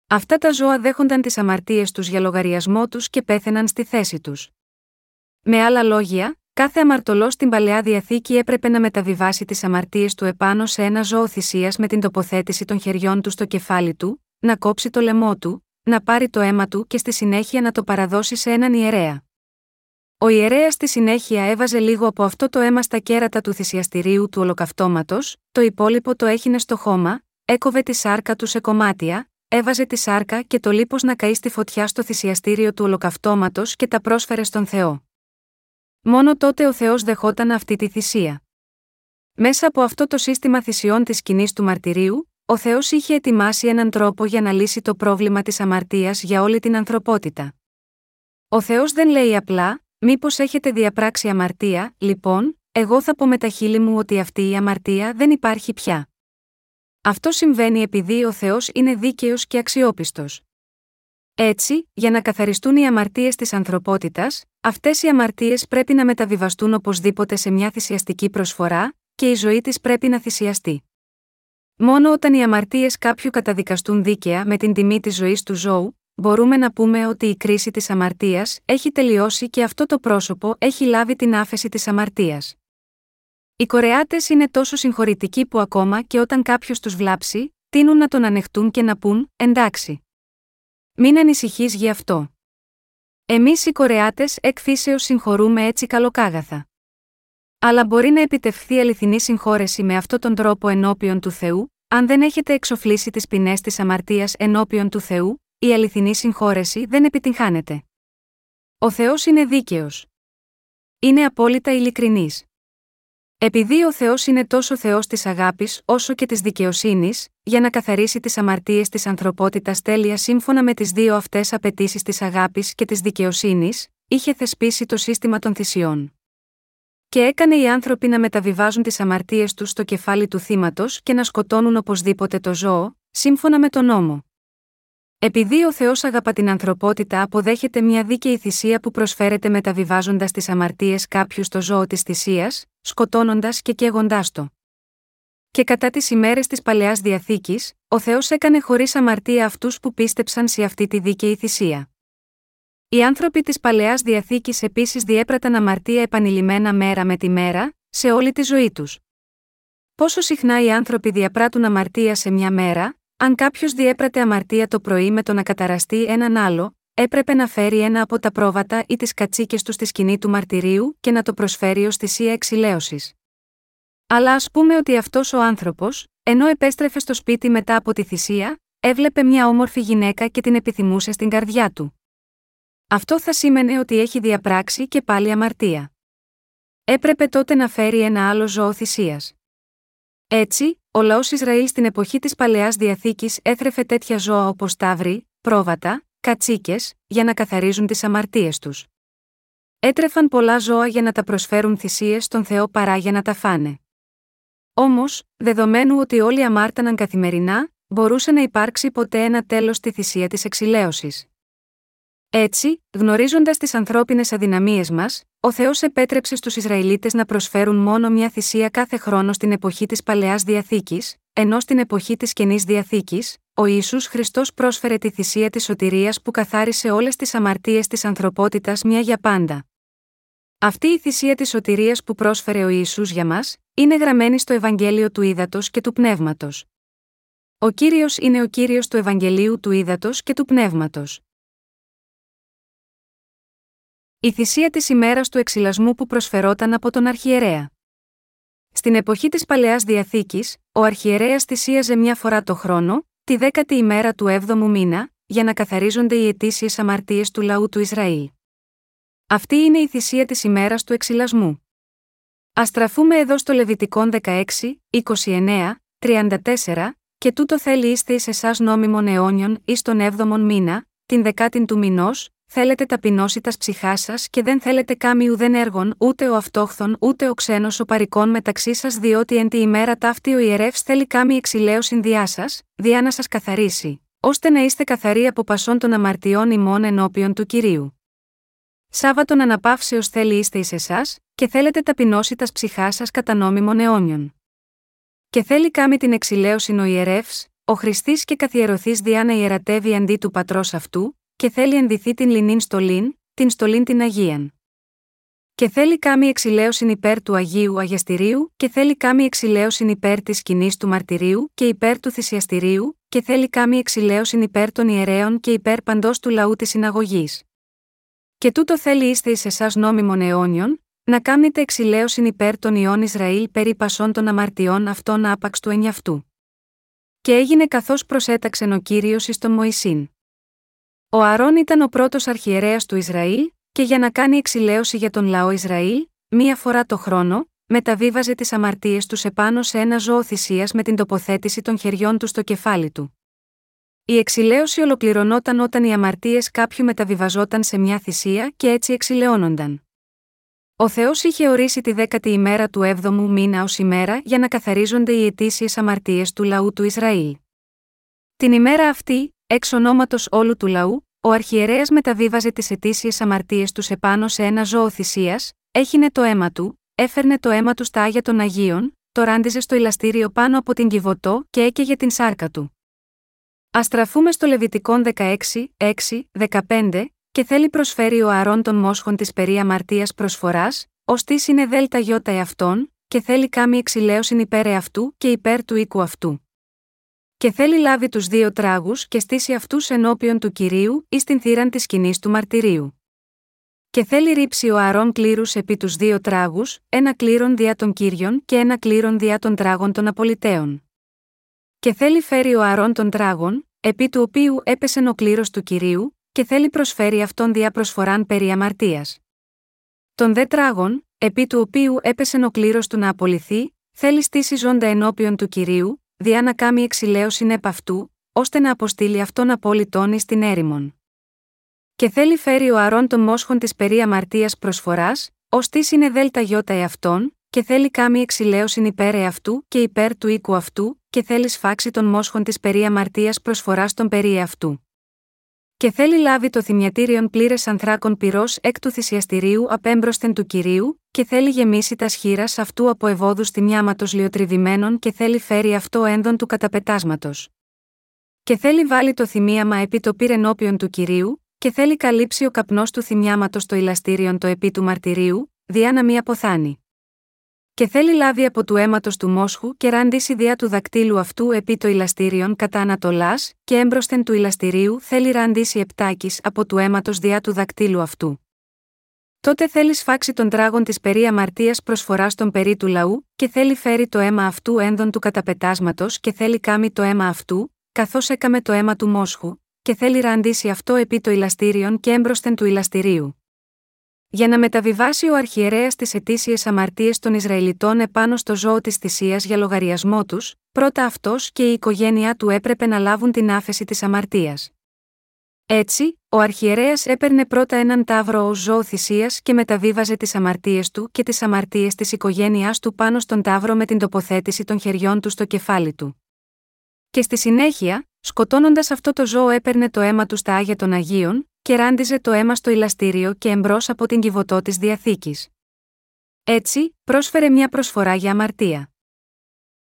Αυτά τα ζώα δέχονταν τις αμαρτίες τους για λογαριασμό τους και πέθαιναν στη θέση τους. Με άλλα λόγια, κάθε αμαρτωλός στην παλαιά διαθήκη έπρεπε να μεταβιβάσει τις αμαρτίες του επάνω σε ένα ζώο θυσίας με την τοποθέτηση των χεριών του στο κεφάλι του, να κόψει το λαιμό του, να πάρει το αίμα του και στη συνέχεια να το παραδώσει σε έναν ιερέα. Ο ιερέας στη συνέχεια έβαζε λίγο από αυτό το αίμα στα κέρατα του θυσιαστηρίου του ολοκαυτώματος, το υπόλοιπο το έχινε στο χώμα, έκοβε τη σάρκα του σε κομμάτια, έβαζε τη σάρκα και το λίπος να καεί στη φωτιά στο θυσιαστήριο του ολοκαυτώματος και τα πρόσφερε στον Θεό. Μόνο τότε ο Θεός δεχόταν αυτή τη θυσία. Μέσα από αυτό το σύστημα θυσιών της σκηνής του μαρτυρίου, ο Θεός είχε ετοιμάσει έναν τρόπο για να λύσει το πρόβλημα της αμαρτίας για όλη την ανθρωπότητα. Ο Θεός δεν λέει απλά, Μήπως έχετε διαπράξει αμαρτία, λοιπόν, εγώ θα πω με τα χείλη μου ότι αυτή η αμαρτία δεν υπάρχει πια. Αυτό συμβαίνει επειδή ο Θεός είναι δίκαιος και αξιόπιστος. Έτσι, για να καθαριστούν οι αμαρτίες της ανθρωπότητας, αυτές οι αμαρτίες πρέπει να μεταβιβαστούν οπωσδήποτε σε μια θυσιαστική προσφορά, και η ζωή της πρέπει να θυσιαστεί. Μόνο όταν οι αμαρτίες κάποιου καταδικαστούν δίκαια με την τιμή της ζωής του ζώου, μπορούμε να πούμε ότι η κρίση της αμαρτίας έχει τελειώσει και αυτό το πρόσωπο έχει λάβει την άφεση της αμαρτίας. Οι Κορεάτες είναι τόσο συγχωρητικοί που ακόμα και όταν κάποιος τους βλάψει, τείνουν να τον ανεχτούν και να πούν: Εντάξει. Μην ανησυχείς γι' αυτό. Εμείς οι Κορεάτες εκφύσεω συγχωρούμε έτσι καλοκάγαθα. Αλλά μπορεί να επιτευχθεί αληθινή συγχώρεση με αυτόν τον τρόπο ενώπιον του Θεού, αν δεν έχετε εξοφλήσει τις ποινές της αμαρτίας ενώπιον του Θεού, η αληθινή συγχώρεση δεν επιτυγχάνεται. Ο Θεός είναι δίκαιος. Είναι απόλυτα ειλικρινής. Επειδή ο Θεός είναι τόσο Θεός της αγάπης όσο και της δικαιοσύνης, για να καθαρίσει τις αμαρτίες της ανθρωπότητας τέλεια σύμφωνα με τις δύο αυτές απαιτήσεις της αγάπης και της δικαιοσύνης, είχε θεσπίσει το σύστημα των θυσιών. Και έκανε οι άνθρωποι να μεταβιβάζουν τις αμαρτίες τους στο κεφάλι του θύματος και να σκοτώνουν οπωσδήποτε το ζώο, σύμφωνα με τον νόμο. Επειδή ο Θεός αγαπά την ανθρωπότητα, αποδέχεται μια δίκαιη θυσία που προσφέρεται μεταβιβάζοντας τις αμαρτίες κάποιου στο ζώο της θυσίας, σκοτώνοντας και καίγοντάς το. Και κατά τις ημέρες της παλαιάς διαθήκης, ο Θεός έκανε χωρίς αμαρτία αυτούς που πίστεψαν σε αυτή τη δίκαιη θυσία. Οι άνθρωποι της παλαιάς διαθήκης επίσης διέπραταν αμαρτία επανειλημμένα μέρα με τη μέρα, σε όλη τη ζωή τους. Πόσο συχνά οι άνθρωποι διαπράττουν αμαρτία σε μια μέρα, αν κάποιος διέπρατε αμαρτία το πρωί με το να καταραστεί έναν άλλο, έπρεπε να φέρει ένα από τα πρόβατα ή τις κατσίκες του στη σκηνή του μαρτυρίου και να το προσφέρει ως θυσία εξηλαίωσης. Αλλά ας πούμε ότι αυτός ο άνθρωπος, ενώ επέστρεφε στο σπίτι μετά από τη θυσία, έβλεπε μια όμορφη γυναίκα και την επιθυμούσε στην καρδιά του. Αυτό θα σήμαινε ότι έχει διαπράξει και πάλι αμαρτία. Έπρεπε τότε να φέρει ένα άλλο ζώο θυσίας. Έτσι, ο λαός Ισραήλ στην εποχή της παλαιάς διαθήκης έθρεφε τέτοια ζώα όπως τάβροι, πρόβατα, κατσίκες, για να καθαρίζουν τις αμαρτίες τους. Έτρεφαν πολλά ζώα για να τα προσφέρουν θυσίες στον Θεό παρά για να τα φάνε. Όμως, δεδομένου ότι όλοι αμάρταναν καθημερινά, μπορούσε να υπάρξει ποτέ ένα τέλος στη θυσία της εξηλαίωσης. Έτσι, γνωρίζοντας τις ανθρώπινες αδυναμίες μας, ο Θεός επέτρεψε στους Ισραηλίτες να προσφέρουν μόνο μια θυσία κάθε χρόνο στην εποχή της Παλαιάς Διαθήκης, ενώ στην εποχή της Καινής Διαθήκης, ο Ιησούς Χριστός πρόσφερε τη θυσία της σωτηρίας που καθάρισε όλες τις αμαρτίες της ανθρωπότητας μια για πάντα. Αυτή η θυσία της σωτηρίας που πρόσφερε ο Ιησούς για μας, είναι γραμμένη στο Ευαγγέλιο του Ήδατος και του Πνεύματος. Ο κύριος είναι ο κύριος του Ευαγγελίου του Ήδατος και του Πνεύματος. Η θυσία της ημέρας του εξυλασμού που προσφερόταν από τον Αρχιερέα. Στην εποχή της Παλαιάς Διαθήκης, ο Αρχιερέας θυσίαζε μια φορά το χρόνο, τη δέκατη ημέρα του 7ου μήνα, για να καθαρίζονται οι αιτήσιες αμαρτίες του λαού του Ισραήλ. Αυτή είναι η θυσία της ημέρας του εξυλασμού. Α στραφούμε εδώ στο Λεβιτικόν 16, 29, 34, και τούτο θέλει είστε ει εσάς νόμιμων αιώνιων εις τον 7ο μήνα, την δεκάτην του μηνός, θέλετε ταπεινώσει τα ψυχά σας και δεν θέλετε κάμι ουδέν έργων, ούτε ο αυτόχθον, ούτε ο ξένος ο παρικών μεταξύ σας, διότι εν τη ημέρα ταύτη ο ιερεύς θέλει κάμι εξηλαίωσιν διά σας, διά να σας καθαρίσει, ώστε να είστε καθαροί από πασών των αμαρτιών ημών ενώπιον του κυρίου. Σάββατον αναπαύσεως θέλει είστε εις εσάς, και θέλετε ταπεινώσει τα ψυχά σας κατά νόμιμων αιώνιων. Και θέλει κάμι την εξηλαίωσιν ο ιερεύς, ο Χριστής και καθιερωθείς διά να ιερατεύει αντί του πατρός αυτού, και θέλει ενδυθεί την λινήν στολήν, την στολήν την Αγίαν. Και θέλει κάμη εξηλαίωσιν υπέρ του Αγίου Αγιαστηρίου, και θέλει κάμη εξηλαίωσιν υπέρ της σκηνής του μαρτυρίου και υπέρ του θυσιαστηρίου, και θέλει κάμη εξηλαίωσιν υπέρ των ιερέων και υπέρ παντός του λαού της συναγωγής. Και τούτο θέλει είστε εις εσάς νόμιμων αιώνιων, να κάνετε εξηλαίωσιν υπέρ των ιών Ισραήλ περί πασών των αμαρτιών αυτών άπαξ του ενιαυτού. Και έγινε καθώς προσέταξεν ο κύριος εις τον Μωυσήν. Ο Αρών ήταν ο πρώτος αρχιερέας του Ισραήλ, και για να κάνει εξηλαίωση για τον λαό Ισραήλ, μία φορά το χρόνο, μεταβίβαζε τις αμαρτίες τους επάνω σε ένα ζώο θυσίας με την τοποθέτηση των χεριών του στο κεφάλι του. Η εξηλαίωση ολοκληρωνόταν όταν οι αμαρτίες κάποιου μεταβιβαζόταν σε μια θυσία και έτσι εξηλαιώνονταν. Ο Θεός είχε ορίσει τη δέκατη ημέρα του 7ου μήνα ως ημέρα για να καθαρίζονται οι αιτήσιες αμαρτίες του λαού του Ισραήλ. Την ημέρα αυτή, εξ ονόματος όλου του λαού, ο αρχιερέας μεταβίβαζε τις αιτήσιες αμαρτίες τους επάνω σε ένα ζώο θυσίας, έχινε το αίμα του, έφερνε το αίμα του στα άγια των Αγίων, το ράντιζε στο ηλαστήριο πάνω από την κυβωτό και έκαιγε την σάρκα του. Α στραφούμε στο Λεβιτικόν 16, 6, 15, και θέλει προσφέρει ο Αρών των μόσχων της περί αμαρτίας προσφοράς, ως τι είναι δέλτα γιώτα εαυτόν, και θέλει κάμει εξηλαίωσιν υπέρ εαυτού και υπέρ του οίκου αυτού. Και θέλει λάβει τους δύο τράγους και στήσει αυτούς ενώπιον του κυρίου ή στην θύραν της σκηνής του μαρτυρίου. Και θέλει ρίψει ο Αρών κλήρους επί τους δύο τράγους, ένα κλήρον διά των κύριων και ένα κλήρον διά των τράγων των απολυταίων. Και θέλει φέρει ο Αρών των τράγων, επί του οποίου έπεσε ο κλήρος του κυρίου, και θέλει προσφέρει αυτόν δια προσφοράν περί αμαρτίας. Τον δε τράγων, επί του οποίου έπεσε ο κλήρος του να απολυθεί, θέλει στήσει ζώντα ενώπιον του κυρίου, διά να κάμει εξηλαίωση επ' αυτού, ώστε να αποστείλει αυτόν απόλυτον ει την έρημον. Και θέλει φέρει ο αρών των μόσχων της περί αμαρτίας προσφοράς, ως τι είναι δέλτα γιώτα εαυτόν, και θέλει κάμει εξηλαίωση υπέρ εαυτού και υπέρ του οίκου αυτού, και θέλει σφάξει των μόσχων της περί αμαρτίας προσφοράς των περί εαυτού. Και θέλει λάβει το θυμιατήριον πλήρες ανθράκων πυρός εκ του θυσιαστηρίου απέμπροσθεν του κυρίου, και θέλει γεμίσει τα σχήρα αυτού από ευόδου θυμιάματο λιοτριβημένων και θέλει φέρει αυτό ένδον του καταπετάσματος. Και θέλει βάλει το θυμίαμα επί το πύρ ενώπιον του κυρίου, και θέλει καλύψει ο καπνός του θυμιάματος το ηλαστήριον το επί του μαρτυρίου, διά να μη αποθάνει και θέλει λάβει από του αίματος του μόσχου και ραντίσει διά του δακτύλου αυτού επί το ηλαστήριον κατά Ανατολάς, και έμπροσθεν του ηλαστηρίου θέλει ραντίσει επτάκης από του αίματος διά του δακτύλου αυτού. Τότε θέλεις σφάξει τον τράγον της περί αμαρτίας προσφορά των περί του λαού, και θέλει φέρει το αίμα αυτού ένδον του καταπετάσματος και θέλει κάμει το αίμα αυτού, καθώς έκαμε το αίμα του μόσχου, και θέλει ραντίσει αυτό επί το ηλαστήριον και έμπροσθεν του ηλαστηρίου. Για να μεταβιβάσει ο αρχιερέας τις ετήσιε αμαρτίες των Ισραηλιτών επάνω στο ζώο της θυσίας για λογαριασμό τους, πρώτα αυτός και η οικογένειά του έπρεπε να λάβουν την άφεση της αμαρτίας. Έτσι, ο αρχιερέας έπαιρνε πρώτα έναν τάβρο ως ζώο θυσίας και μεταβίβαζε τις αμαρτίες του και τις αμαρτίες της οικογένειάς του πάνω στον τάβρο με την τοποθέτηση των χεριών του στο κεφάλι του. Και στη συνέχεια, σκοτώνοντας αυτό το ζώο έπαιρνε το αίμα του στα άγια των Αγίων, και ράντιζε το αίμα στο ηλαστήριο και εμπρός από την κυβωτό της διαθήκης. Έτσι, πρόσφερε μια προσφορά για αμαρτία.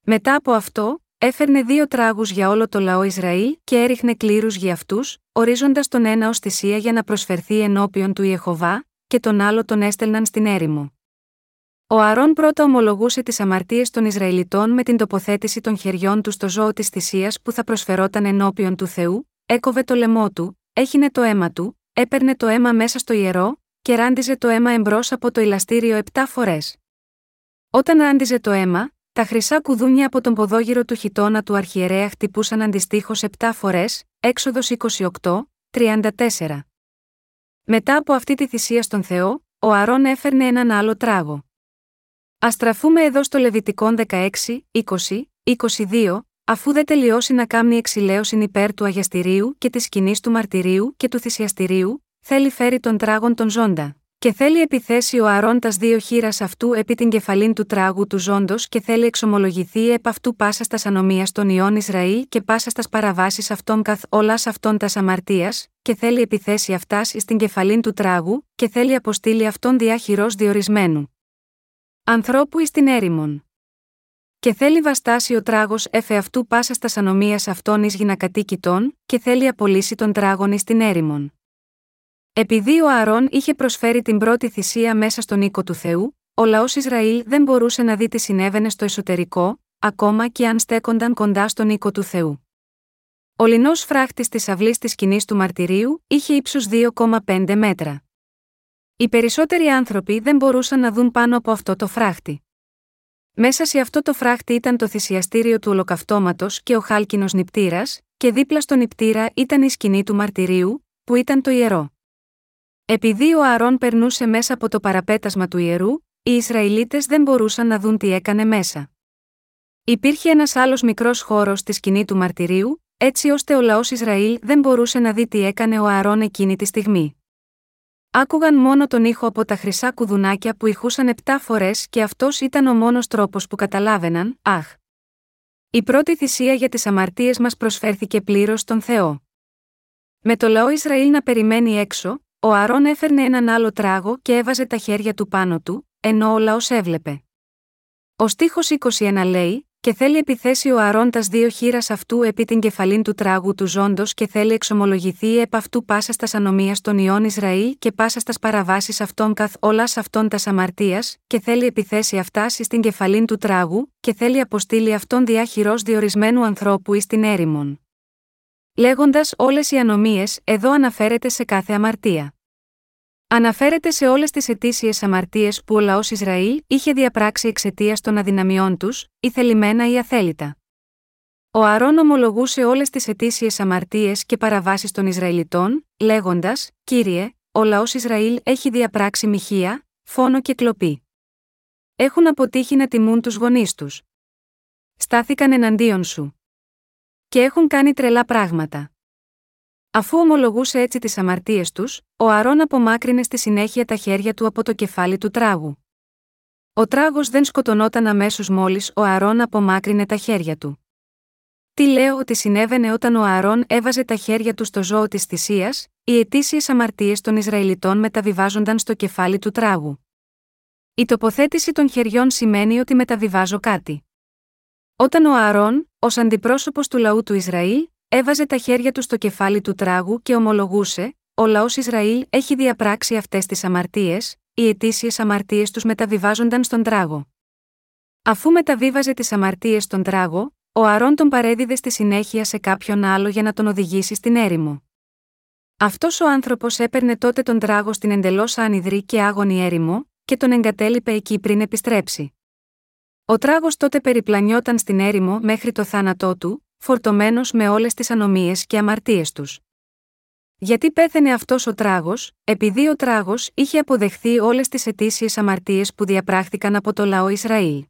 Μετά από αυτό, έφερνε δύο τράγους για όλο το λαό Ισραήλ και έριχνε κλήρους για αυτούς, ορίζοντας τον ένα ως θυσία για να προσφερθεί ενώπιον του Ιεχοβά, και τον άλλο τον έστελναν στην έρημο. Ο Αρών πρώτα ομολογούσε τις αμαρτίες των Ισραηλιτών με την τοποθέτηση των χεριών του στο ζώο της θυσίας που θα προσφερόταν ενώπιον του Θεού, έκοβε το λαιμό του, έχινε το αίμα του, έπαιρνε το αίμα μέσα στο ιερό, και ράντιζε το αίμα εμπρός από το ηλαστήριο επτά φορές. Όταν ράντιζε το αίμα, τα χρυσά κουδούνια από τον ποδόγυρο του χιτώνα του αρχιερέα χτυπούσαν αντιστοίχως επτά φορές, έξοδος 28, 34. Μετά από αυτή τη θυσία στον Θεό, ο Αρών έφερνε έναν άλλο τράγο. Α στραφούμε εδώ στο Λεβιτικόν 16, 20, 22, αφού δεν τελειώσει να κάνει εξηλαίωση υπέρ του αγιαστηρίου και της σκηνής του μαρτυρίου και του θυσιαστηρίου, θέλει φέρει τον τράγον τον ζώντα. Και θέλει επιθέσει ο Αρών τα δύο χείρας αυτού επί την κεφαλήν του τράγου του ζώντος και θέλει εξομολογηθεί επ' αυτού πάσα στα ανομία των ιών Ισραήλ και πάσα στα παραβάσεις αυτών καθ' όλα αυτών τα αμαρτία, και θέλει επιθέσει αυτάς στην κεφαλήν του τράγου, και θέλει αποστείλει αυτόν διάχυρο διορισμένου. Ανθρώπου εις την έρημον. Και θέλει βαστάσει ο τράγος έφε αυτού πάσα στα ανομία αυτών εις γυνακατοίκητων, και θέλει απολύσει τον τράγον εις την έρημον. Επειδή ο Αρών είχε προσφέρει την πρώτη θυσία μέσα στον οίκο του Θεού, ο λαός Ισραήλ δεν μπορούσε να δει τι συνέβαινε στο εσωτερικό, ακόμα και αν στέκονταν κοντά στον οίκο του Θεού. Ο λινός φράχτης της αυλής της σκηνής του μαρτυρίου είχε ύψους 2,5 μέτρα. Οι περισσότεροι άνθρωποι δεν μπορούσαν να δουν πάνω από αυτό το φράχτη. Μέσα σε αυτό το φράχτη ήταν το θυσιαστήριο του ολοκαυτώματος και ο χάλκινος νηπτήρα, και δίπλα στον νηπτήρα ήταν η σκηνή του μαρτυρίου, που ήταν το ιερό. Επειδή ο Αρών περνούσε μέσα από το παραπέτασμα του ιερού, οι Ισραηλίτες δεν μπορούσαν να δουν τι έκανε μέσα. Υπήρχε ένας άλλος μικρός χώρος στη σκηνή του μαρτυρίου, έτσι ώστε ο λαός Ισραήλ δεν μπορούσε να δει τι έκανε ο Αρών εκείνη τη στιγμή. Άκουγαν μόνο τον ήχο από τα χρυσά κουδουνάκια που ηχούσαν επτά φορές και αυτός ήταν ο μόνος τρόπος που καταλάβαιναν, αχ. Η πρώτη θυσία για τις αμαρτίες μας προσφέρθηκε πλήρως στον Θεό. Με το λαό Ισραήλ να περιμένει έξω, ο Αρών έφερνε έναν άλλο τράγο και έβαζε τα χέρια του πάνω του, ενώ ο λαός έβλεπε. Ο στίχος 21 λέει: Και θέλει επιθέσει ο Αρών τας δύο χείρας αυτού επί την κεφαλήν του τράγου του ζώντος και θέλει εξομολογηθεί επ' αυτού πάσα στα ανομία των ιών Ισραήλ και πάσα στα παραβάσεις αυτών καθ όλας αυτών τας αμαρτίας, και θέλει επιθέσει αυτά στην κεφαλήν του τράγου, και θέλει αποστείλει αυτόν διάχυρο διορισμένου ανθρώπου εις την έρημον. Λέγοντας όλες οι ανομίες, εδώ αναφέρεται σε κάθε αμαρτία. Αναφέρεται σε όλες τις ετήσιε αμαρτίες που ο λαός Ισραήλ είχε διαπράξει εξαιτίας των αδυναμιών τους, ή θελημένα ή αθέλητα. Ο Αρών ομολογούσε όλες τις ετήσιε αμαρτίες και παραβάσεις των Ισραηλιτών, λέγοντας: Κύριε, ο λαός Ισραήλ έχει διαπράξει μοιχεία, φόνο και κλοπή. Έχουν αποτύχει να τιμούν τους γονείς τους. Στάθηκαν εναντίον σου και έχουν κάνει τρελά πράγματα. Αφού ομολογούσε έτσι τις αμαρτίες τους, ο Αρών απομάκρυνε στη συνέχεια τα χέρια του από το κεφάλι του τράγου. Ο τράγος δεν σκοτωνόταν αμέσως μόλις ο Αρών απομάκρυνε τα χέρια του. Τι λέω ότι συνέβαινε όταν ο Αρών έβαζε τα χέρια του στο ζώο της θυσίας, οι ετήσιε αμαρτίες των Ισραηλιτών μεταβιβάζονταν στο κεφάλι του τράγου. Η τοποθέτηση των χεριών σημαίνει ότι μεταβιβάζω κάτι. Όταν ο Αρών, ως αντιπρόσωπος του λαού του Ισραήλ, έβαζε τα χέρια του στο κεφάλι του τράγου και ομολογούσε: Ο λαός Ισραήλ έχει διαπράξει αυτές τις αμαρτίες, οι ετήσιε αμαρτίες τους μεταβιβάζονταν στον τράγο. Αφού μεταβίβαζε τις αμαρτίες στον τράγο, ο Αρών τον παρέδιδε στη συνέχεια σε κάποιον άλλο για να τον οδηγήσει στην έρημο. Αυτός ο άνθρωπος έπαιρνε τότε τον τράγο στην εντελώς άνυδρη και άγονη έρημο, και τον εγκατέλειπε εκεί πριν επιστρέψει. Ο τράγος τότε περιπλανιόταν στην έρημο μέχρι το θάνατό του, φορτωμένος με όλες τις ανομίες και αμαρτίες τους. Γιατί πέθαινε αυτός ο τράγος, επειδή ο τράγος είχε αποδεχθεί όλες τις αιτήσιες αμαρτίες που διαπράχθηκαν από το λαό Ισραήλ.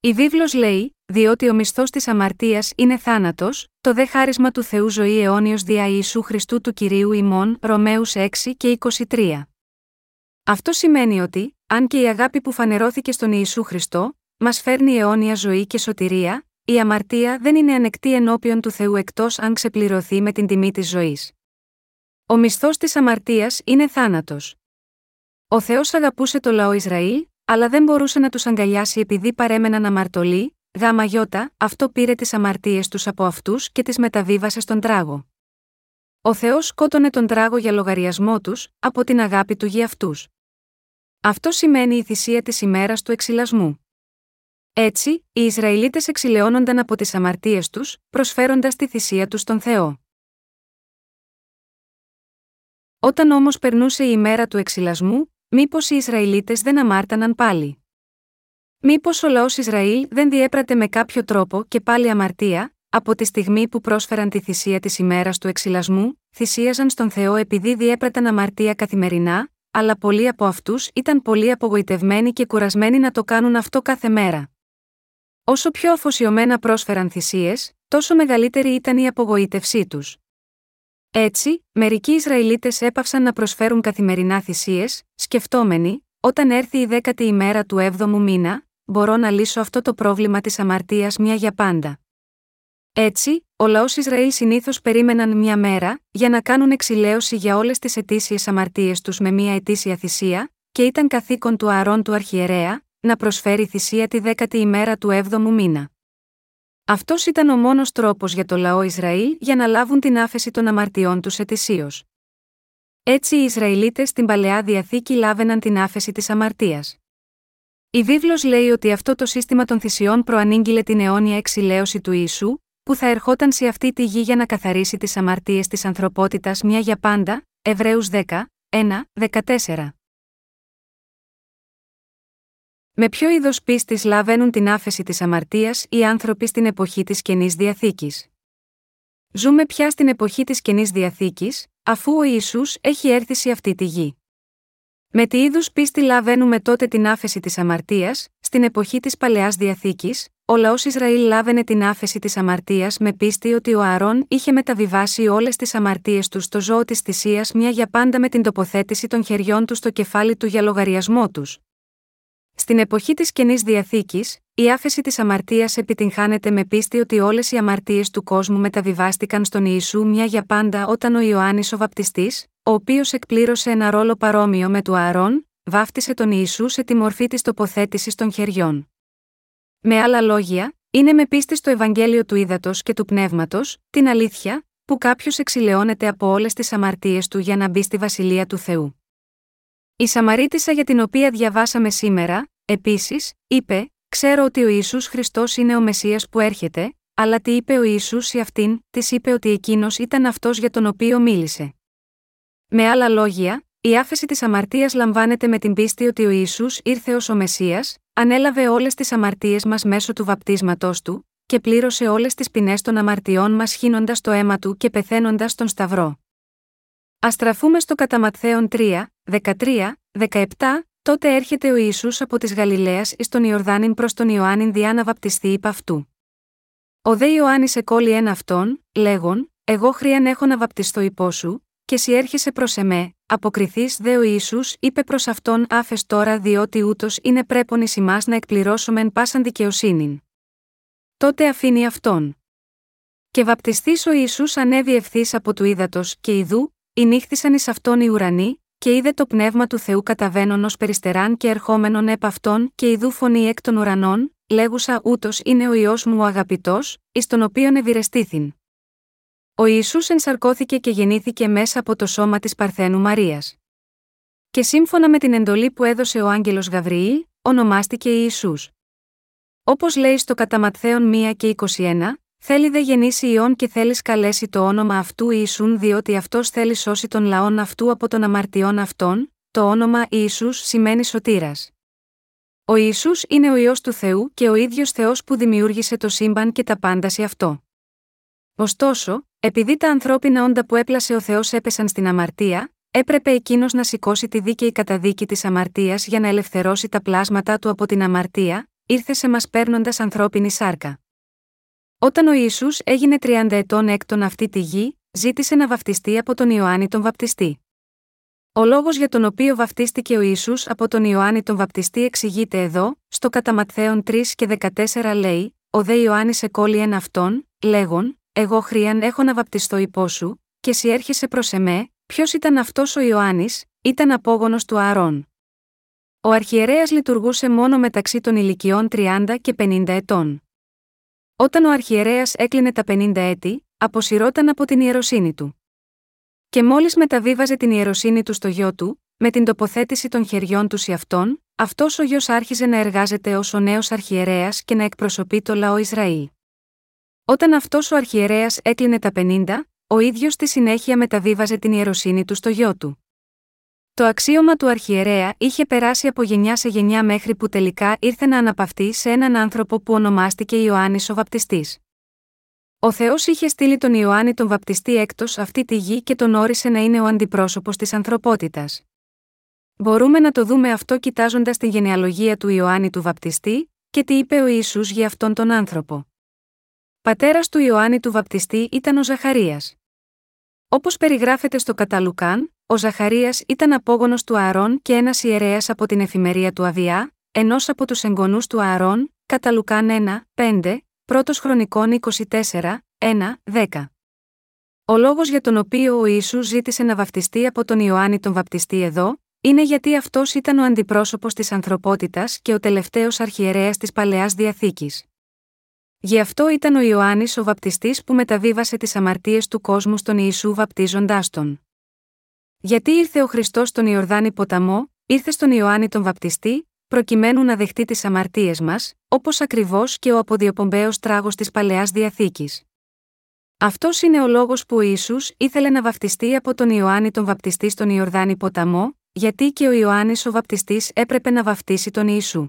Η βίβλος λέει: Διότι ο μισθός της αμαρτίας είναι θάνατος, το δε χάρισμα του Θεού ζωή αιώνιος δια Ιησού Χριστού του κυρίου ημών, Ρωμαίους 6 και 23. Αυτό σημαίνει ότι, αν και η αγάπη που φανερώθηκε στον Ιησού Χριστό, μας φέρνει αιώνια ζωή και σωτηρία, η αμαρτία δεν είναι ανεκτή ενώπιον του Θεού εκτός αν ξεπληρωθεί με την τιμή της ζωής. Ο μισθός της αμαρτίας είναι θάνατος. Ο Θεός αγαπούσε το λαό Ισραήλ, αλλά δεν μπορούσε να τους αγκαλιάσει επειδή παρέμεναν αμαρτωλοί, γάμα γιώτα, αυτό πήρε τις αμαρτίες τους από αυτούς και τις μεταβίβασε στον τράγο. Ο Θεός σκότωνε τον τράγο για λογαριασμό τους, από την αγάπη του για αυτούς. Αυτό σημαίνει η θυσία της ημέρας του εξυλασμού. Έτσι, οι Ισραηλίτες εξηλαιώνονταν από τις αμαρτίες τους, προσφέροντας τη θυσία τους στον Θεό. Όταν όμως περνούσε η ημέρα του εξυλασμού, μήπως οι Ισραηλίτες δεν αμάρταναν πάλι; Μήπως ο λαός Ισραήλ δεν διέπρατε με κάποιο τρόπο και πάλι αμαρτία, από τη στιγμή που πρόσφεραν τη θυσία της ημέρας του εξυλασμού, θυσίαζαν στον Θεό επειδή διέπραταν αμαρτία καθημερινά, αλλά πολλοί από αυτούς ήταν πολύ απογοητευμένοι και κουρασμένοι να το κάνουν αυτό κάθε μέρα. Όσο πιο αφοσιωμένα πρόσφεραν θυσίες, τόσο μεγαλύτερη ήταν η απογοήτευσή τους. Έτσι, μερικοί Ισραηλίτες έπαυσαν να προσφέρουν καθημερινά θυσίες, σκεφτόμενοι, όταν έρθει η δέκατη ημέρα του έβδομου μήνα, μπορώ να λύσω αυτό το πρόβλημα της αμαρτίας μια για πάντα. Έτσι, ο λαός Ισραήλ συνήθως περίμεναν μια μέρα, για να κάνουν εξηλαίωση για όλες τις ετήσιες αμαρτίες τους με μια ετήσια θυσία, και ήταν καθήκον του Αρών του Αρχιερέα, να προσφέρει θυσία τη δέκατη ημέρα του έβδομου μήνα. Αυτός ήταν ο μόνος τρόπος για το λαό Ισραήλ για να λάβουν την άφεση των αμαρτιών τους ετησίως. Έτσι οι Ισραηλίτες στην παλαιά διαθήκη λάβαιναν την άφεση της αμαρτίας. Η βίβλος λέει ότι αυτό το σύστημα των θυσιών προανήγγειλε την αιώνια εξηλαίωση του Ιησού, που θα ερχόταν σε αυτή τη γη για να καθαρίσει τις αμαρτίες της ανθρωπότητας μια για πάντα, Εβραίους 10, 1, 14. Με ποιο είδος πίστης λαβαίνουν την άφεση της αμαρτίας οι άνθρωποι στην εποχή της καινής διαθήκης; Ζούμε πια στην εποχή της καινής διαθήκης, αφού ο Ιησούς έχει έρθει σε αυτή τη γη. Με τι είδους πίστη λαβαίνουμε τότε την άφεση της αμαρτίας, στην εποχή της παλαιάς διαθήκης, ο λαός Ισραήλ λάβαινε την άφεση της αμαρτίας με πίστη ότι ο Αρών είχε μεταβιβάσει όλες τις αμαρτίες του στο ζώο της θυσίας μια για πάντα με την τοποθέτηση των χεριών του στο κεφάλι του για λογαριασμό τους. Στην εποχή της καινής διαθήκης, η άφεση της αμαρτίας επιτυγχάνεται με πίστη ότι όλες οι αμαρτίες του κόσμου μεταβιβάστηκαν στον Ιησού μια για πάντα όταν ο Ιωάννης ο Βαπτιστής, ο οποίος εκπλήρωσε ένα ρόλο παρόμοιο με του Αρών, βάφτισε τον Ιησού σε τη μορφή της τοποθέτησης των χεριών. Με άλλα λόγια, είναι με πίστη στο Ευαγγέλιο του Ήδατος και του Πνεύματος, την αλήθεια, που κάποιος εξηλαιώνεται από όλες τις αμαρτίες του για να μπει στη βασιλεία του Θεού. Η Σαμαρίτησα για την οποία διαβάσαμε σήμερα, επίσης, είπε: Ξέρω ότι ο Ισού Χριστός είναι ο Μεσία που έρχεται, αλλά τι είπε ο Ισού σε αυτήν, της είπε ότι εκείνος ήταν αυτός για τον οποίο μίλησε. Με άλλα λόγια, η άφεση της αμαρτίας λαμβάνεται με την πίστη ότι ο Ισού ήρθε ως ο Μεσία, ανέλαβε όλες τις αμαρτίες μας μέσω του βαπτίσματός του, και πλήρωσε όλες τις ποινές των αμαρτιών μας χύνοντας το αίμα του και πεθαίνοντας τον Σταυρό. Α στραφούμε στο κατά 3, 13, 17, τότε έρχεται ο Ιησούς από της Γαλιλαίας εις τον Ιορδάνην προς τον Ιωάννην διά να βαπτιστεί υπ' αυτού. Ο δε Ιωάννης εκόλει ένα αυτόν, λέγον, εγώ χρίαν έχω να βαπτιστώ υπό σου, και σι έρχεσαι προς εμέ, αποκριθείς δε ο Ιησούς είπε προς αυτόν άφες τώρα διότι ούτως είναι πρέπον εις να εκπληρώσομεν πάσαν δικαιοσύνην. Τότε αφήνει αυτόν. Και βαπτιστής ο Ιησούς ανέβη ευθύς από του ύδατος και ιδού, νύχθησαν εις αυτόν οι ουρανοί, και είδε το πνεύμα του Θεού καταβαίνον ως περιστεράν και ερχόμενον επ' αυτόν και ιδού φωνή εκ των ουρανών, λέγουσα ούτως είναι ο ιό μου ο αγαπητός, εις τον οποίον ευηρεστήθην. Ο Ιησούς ενσαρκώθηκε και γεννήθηκε μέσα από το σώμα της Παρθένου Μαρίας. Και σύμφωνα με την εντολή που έδωσε ο άγγελος Γαβριήλ, ονομάστηκε Ιησούς. Όπως λέει στο Καταματθέων 1 και 21, Θέλει δε γεννήσει ιών και θέλεις καλέσει το όνομα αυτού Ιησούν διότι αυτός θέλει σώσει τον λαόν αυτού από των αμαρτιών αυτών, το όνομα Ιησούς σημαίνει σωτήρας. Ο Ιησούς είναι ο Υιός του Θεού και ο ίδιος Θεός που δημιούργησε το σύμπαν και τα πάντα σε αυτό. Ωστόσο, επειδή τα ανθρώπινα όντα που έπλασε ο Θεός έπεσαν στην αμαρτία, έπρεπε εκείνος να σηκώσει τη δίκαιη καταδίκη της αμαρτίας για να ελευθερώσει τα πλάσματά του από την αμαρτία, ήρθε σε μας παίρνοντας ανθρώπινη σάρκα. Όταν ο Ισού έγινε 30 ετών έκτον αυτή τη γη, ζήτησε να βαφτιστεί από τον Ιωάννη τον Βαπτιστή. Ο λόγος για τον οποίο βαφτίστηκε ο Ισού από τον Ιωάννη τον Βαπτιστή εξηγείται εδώ, στο κατά 3 και 14 λέει: Ο δε Ιωάννης εκόλει εν αυτόν, λέγον, Εγώ χρίαν έχω να βαπτιστώ υπό σου, και σι έρχεσαι προς εμέ, ποιος ήταν αυτός ο Ιωάννης, ήταν απόγονος του Αρών. Ο αρχιερέας λειτουργούσε μόνο μεταξύ των ηλικιών 30 και 50 ετών. Όταν ο αρχιερέας έκλεινε τα 50 έτη, αποσυρώταν από την ιεροσύνη του. Και μόλις μεταβίβαζε την ιεροσύνη του στο γιο του, με την τοποθέτηση των χεριών τους σε αυτόν, αυτός ο γιος άρχιζε να εργάζεται ως ο νέος αρχιερέας και να εκπροσωπεί το λαό Ισραήλ. Όταν αυτός ο αρχιερέας έκλεινε τα 50, ο ίδιος στη συνέχεια μεταβίβαζε την ιεροσύνη του στο γιο του. Το αξίωμα του αρχιερέα είχε περάσει από γενιά σε γενιά μέχρι που τελικά ήρθε να αναπαυτεί σε έναν άνθρωπο που ονομάστηκε Ιωάννης ο Βαπτιστής. Ο Θεός είχε στείλει τον Ιωάννη τον Βαπτιστή έκτος αυτή τη γη και τον όρισε να είναι ο αντιπρόσωπος της ανθρωπότητας. Μπορούμε να το δούμε αυτό κοιτάζοντας τη γενεαλογία του Ιωάννη του Βαπτιστή, και τι είπε ο Ιησούς για αυτόν τον άνθρωπο. Πατέρας του Ιωάννη του Βαπτιστή ήταν ο Ζαχαρίας. Όπως περιγράφεται στο Καταλουκάν, ο Ζαχαρίας ήταν απόγονος του Ααρών και ένας ιερέας από την εφημερία του Αβιά, ενός από τους εγγονούς του Ααρών, κατά Λουκάν 1, 5, πρώτος χρονικών 24, 1, 10. Ο λόγος για τον οποίο ο Ισού ζήτησε να βαφτιστεί από τον Ιωάννη τον Βαπτιστή εδώ, είναι γιατί αυτός ήταν ο αντιπρόσωπος της ανθρωπότητας και ο τελευταίος αρχιερέας της παλαιάς διαθήκης. Γι' αυτό ήταν ο Ιωάννης ο Βαπτιστής που μεταβίβασε τις αμαρτίες του κόσμου στον Ιησού βαπτίζοντάς τον. Γιατί ήρθε ο Χριστός στον Ιορδάνη ποταμό, ήρθε στον Ιωάννη τον Βαπτιστή, προκειμένου να δεχτεί τις αμαρτίες μας, όπως ακριβώς και ο αποδιοπομπαίος τράγος της παλαιάς διαθήκης. Αυτός είναι ο λόγος που ο Ισού ήθελε να βαπτιστεί από τον Ιωάννη τον Βαπτιστή στον Ιορδάνη ποταμό, γιατί και ο Ιωάννης ο Βαπτιστής έπρεπε να βαπτίσει τον Ιησού.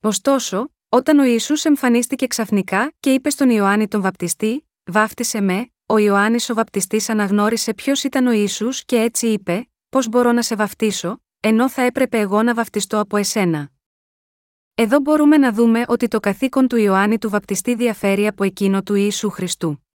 Ωστόσο, όταν ο Ιησούς εμφανίστηκε ξαφνικά και είπε στον Ιωάννη τον βαπτιστή, Βάφτισε με, ο Ιωάννης ο βαπτιστής αναγνώρισε ποιος ήταν ο Ιησούς και έτσι είπε: Πώς μπορώ να σε βαφτίσω, ενώ θα έπρεπε εγώ να βαφτιστώ από εσένα. Εδώ μπορούμε να δούμε ότι το καθήκον του Ιωάννη του βαπτιστή διαφέρει από εκείνο του Ιησού Χριστού.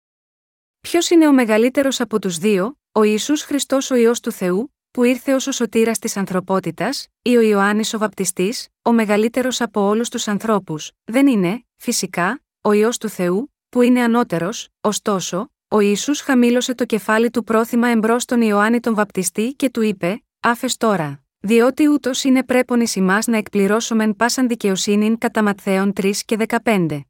Ποιος είναι ο μεγαλύτερος από τους δύο, ο Ιησούς Χριστός ο ιό του Θεού, που ήρθε ως ο σωτήρας της ανθρωπότητας, ή ο Ιωάννης ο βαπτιστής, ο μεγαλύτερος από όλους τους ανθρώπους, δεν είναι, φυσικά, ο ιό του Θεού, που είναι ανώτερος, ωστόσο, ο Ισού χαμήλωσε το κεφάλι του πρόθυμα εμπρός στον Ιωάννη τον βαπτιστή και του είπε: Άφες τώρα. Διότι ούτως είναι πρέπον εις να εκπληρώσομεν πάσαν δικαιοσύνην κατά Ματθαίων 3 και 15.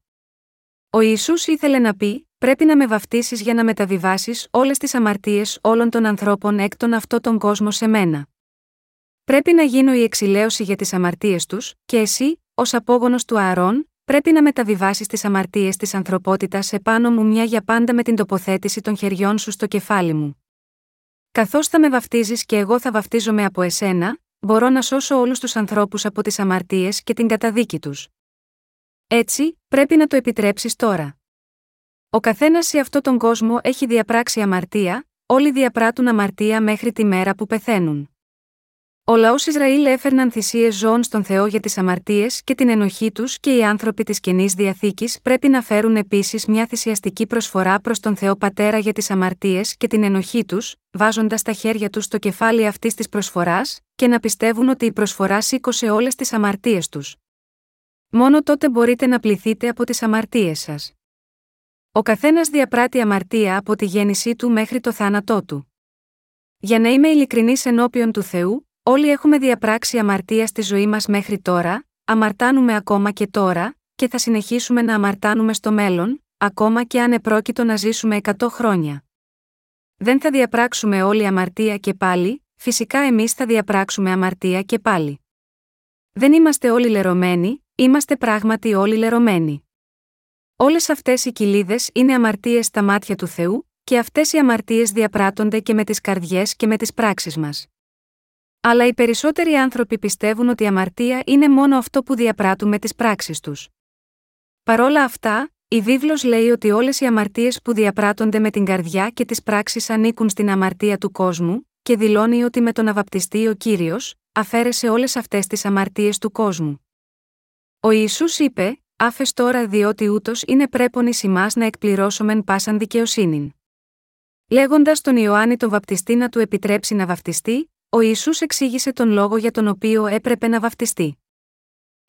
Ο Ισού ήθελε να πει: Πρέπει να με βαφτίσεις για να μεταβιβάσεις όλες τις αμαρτίες όλων των ανθρώπων εκ των αυτό τον κόσμο σε μένα. Πρέπει να γίνω η εξηλαίωση για τις αμαρτίες τους, και εσύ, ως απόγονος του Ααρών, πρέπει να μεταβιβάσεις τις αμαρτίες της ανθρωπότητας επάνω μου μια για πάντα με την τοποθέτηση των χεριών σου στο κεφάλι μου. Καθώς θα με βαφτίζεις και εγώ θα βαφτίζομαι από εσένα, μπορώ να σώσω όλους τους ανθρώπους από τις αμαρτίες και την καταδίκη τους. Έτσι, πρέπει να το επιτρέψεις τώρα. Ο καθένας σε αυτόν τον κόσμο έχει διαπράξει αμαρτία, όλοι διαπράττουν αμαρτία μέχρι τη μέρα που πεθαίνουν. Ο λαός Ισραήλ έφερναν θυσίες ζώων στον Θεό για τις αμαρτίες και την ενοχή τους και οι άνθρωποι της καινής διαθήκης πρέπει να φέρουν επίσης μια θυσιαστική προσφορά προς τον Θεό Πατέρα για τις αμαρτίες και την ενοχή τους, βάζοντας τα χέρια τους στο κεφάλι αυτής της προσφοράς, και να πιστεύουν ότι η προσφορά σήκωσε όλες τις αμαρτίες τους. Μόνο τότε μπορείτε να πληθείτε από τις αμαρτίες σας. Ο καθένας διαπράττει αμαρτία από τη γέννησή του μέχρι το θάνατό του. Για να είμαι ειλικρινής ενώπιον του Θεού, Όλοι έχουμε διαπράξει αμαρτία στη ζωή μας μέχρι τώρα, αμαρτάνουμε ακόμα και τώρα, και θα συνεχίσουμε να αμαρτάνουμε στο μέλλον, ακόμα και αν επρόκειτο να ζήσουμε 100 χρόνια. Δεν θα διαπράξουμε όλη αμαρτία και πάλι, φυσικά εμείς θα διαπράξουμε αμαρτία και πάλι. Δεν είμαστε όλοι λερωμένοι, είμαστε πράγματι όλοι λερωμένοι. Όλες αυτές οι κοιλίδες είναι αμαρτίες στα μάτια του Θεού, και αυτές οι αμαρτίες διαπράττονται και με τις καρδιές και με τις πράξεις μας. Αλλά οι περισσότεροι άνθρωποι πιστεύουν ότι η αμαρτία είναι μόνο αυτό που διαπράττουν με τις πράξεις τους. Παρόλα αυτά, η βίβλος λέει ότι όλες οι αμαρτίες που διαπράττονται με την καρδιά και τις πράξεις ανήκουν στην αμαρτία του κόσμου, και δηλώνει ότι με τον αβαπτιστή ο κύριος, αφαίρεσε όλες αυτές τις αμαρτίες του κόσμου. Ο Ιησούς είπε: Άφες τώρα διότι ούτως είναι πρέπον ει να εκπληρώσομεν πάσαν δικαιοσύνην. Λέγοντας τον Ιωάννη τον βαπτιστή να του επιτρέψει να βαπτιστεί, ο Ιησούς εξήγησε τον λόγο για τον οποίο έπρεπε να βαφτιστεί.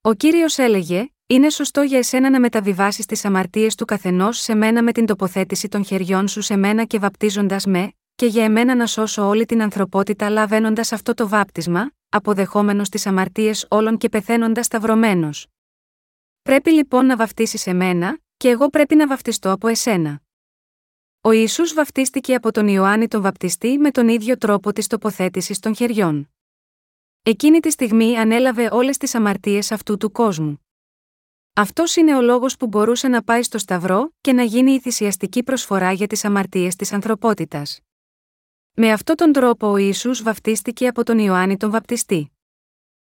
Ο κύριος έλεγε: Είναι σωστό για εσένα να μεταβιβάσεις τις αμαρτίες του καθενός σε μένα με την τοποθέτηση των χεριών σου σε μένα και βαπτίζοντας με, και για εμένα να σώσω όλη την ανθρωπότητα λαβαίνοντας αυτό το βάπτισμα, αποδεχόμενος τις αμαρτίες όλων και πεθαίνοντας σταυρωμένος. Πρέπει λοιπόν να βαφτίσεις εμένα, και εγώ πρέπει να βαφτιστώ από εσένα. Ο Ισού βαφτίστηκε από τον Ιωάννη τον Βαπτιστή με τον ίδιο τρόπο της τοποθέτησης των χεριών. Εκείνη τη στιγμή ανέλαβε όλες τις αμαρτίες αυτού του κόσμου. Αυτός είναι ο λόγος που μπορούσε να πάει στο Σταυρό και να γίνει η θυσιαστική προσφορά για τις αμαρτίες της ανθρωπότητας. Με αυτόν τον τρόπο ο Ιησούς βαφτίστηκε από τον Ιωάννη τον Βαπτιστή.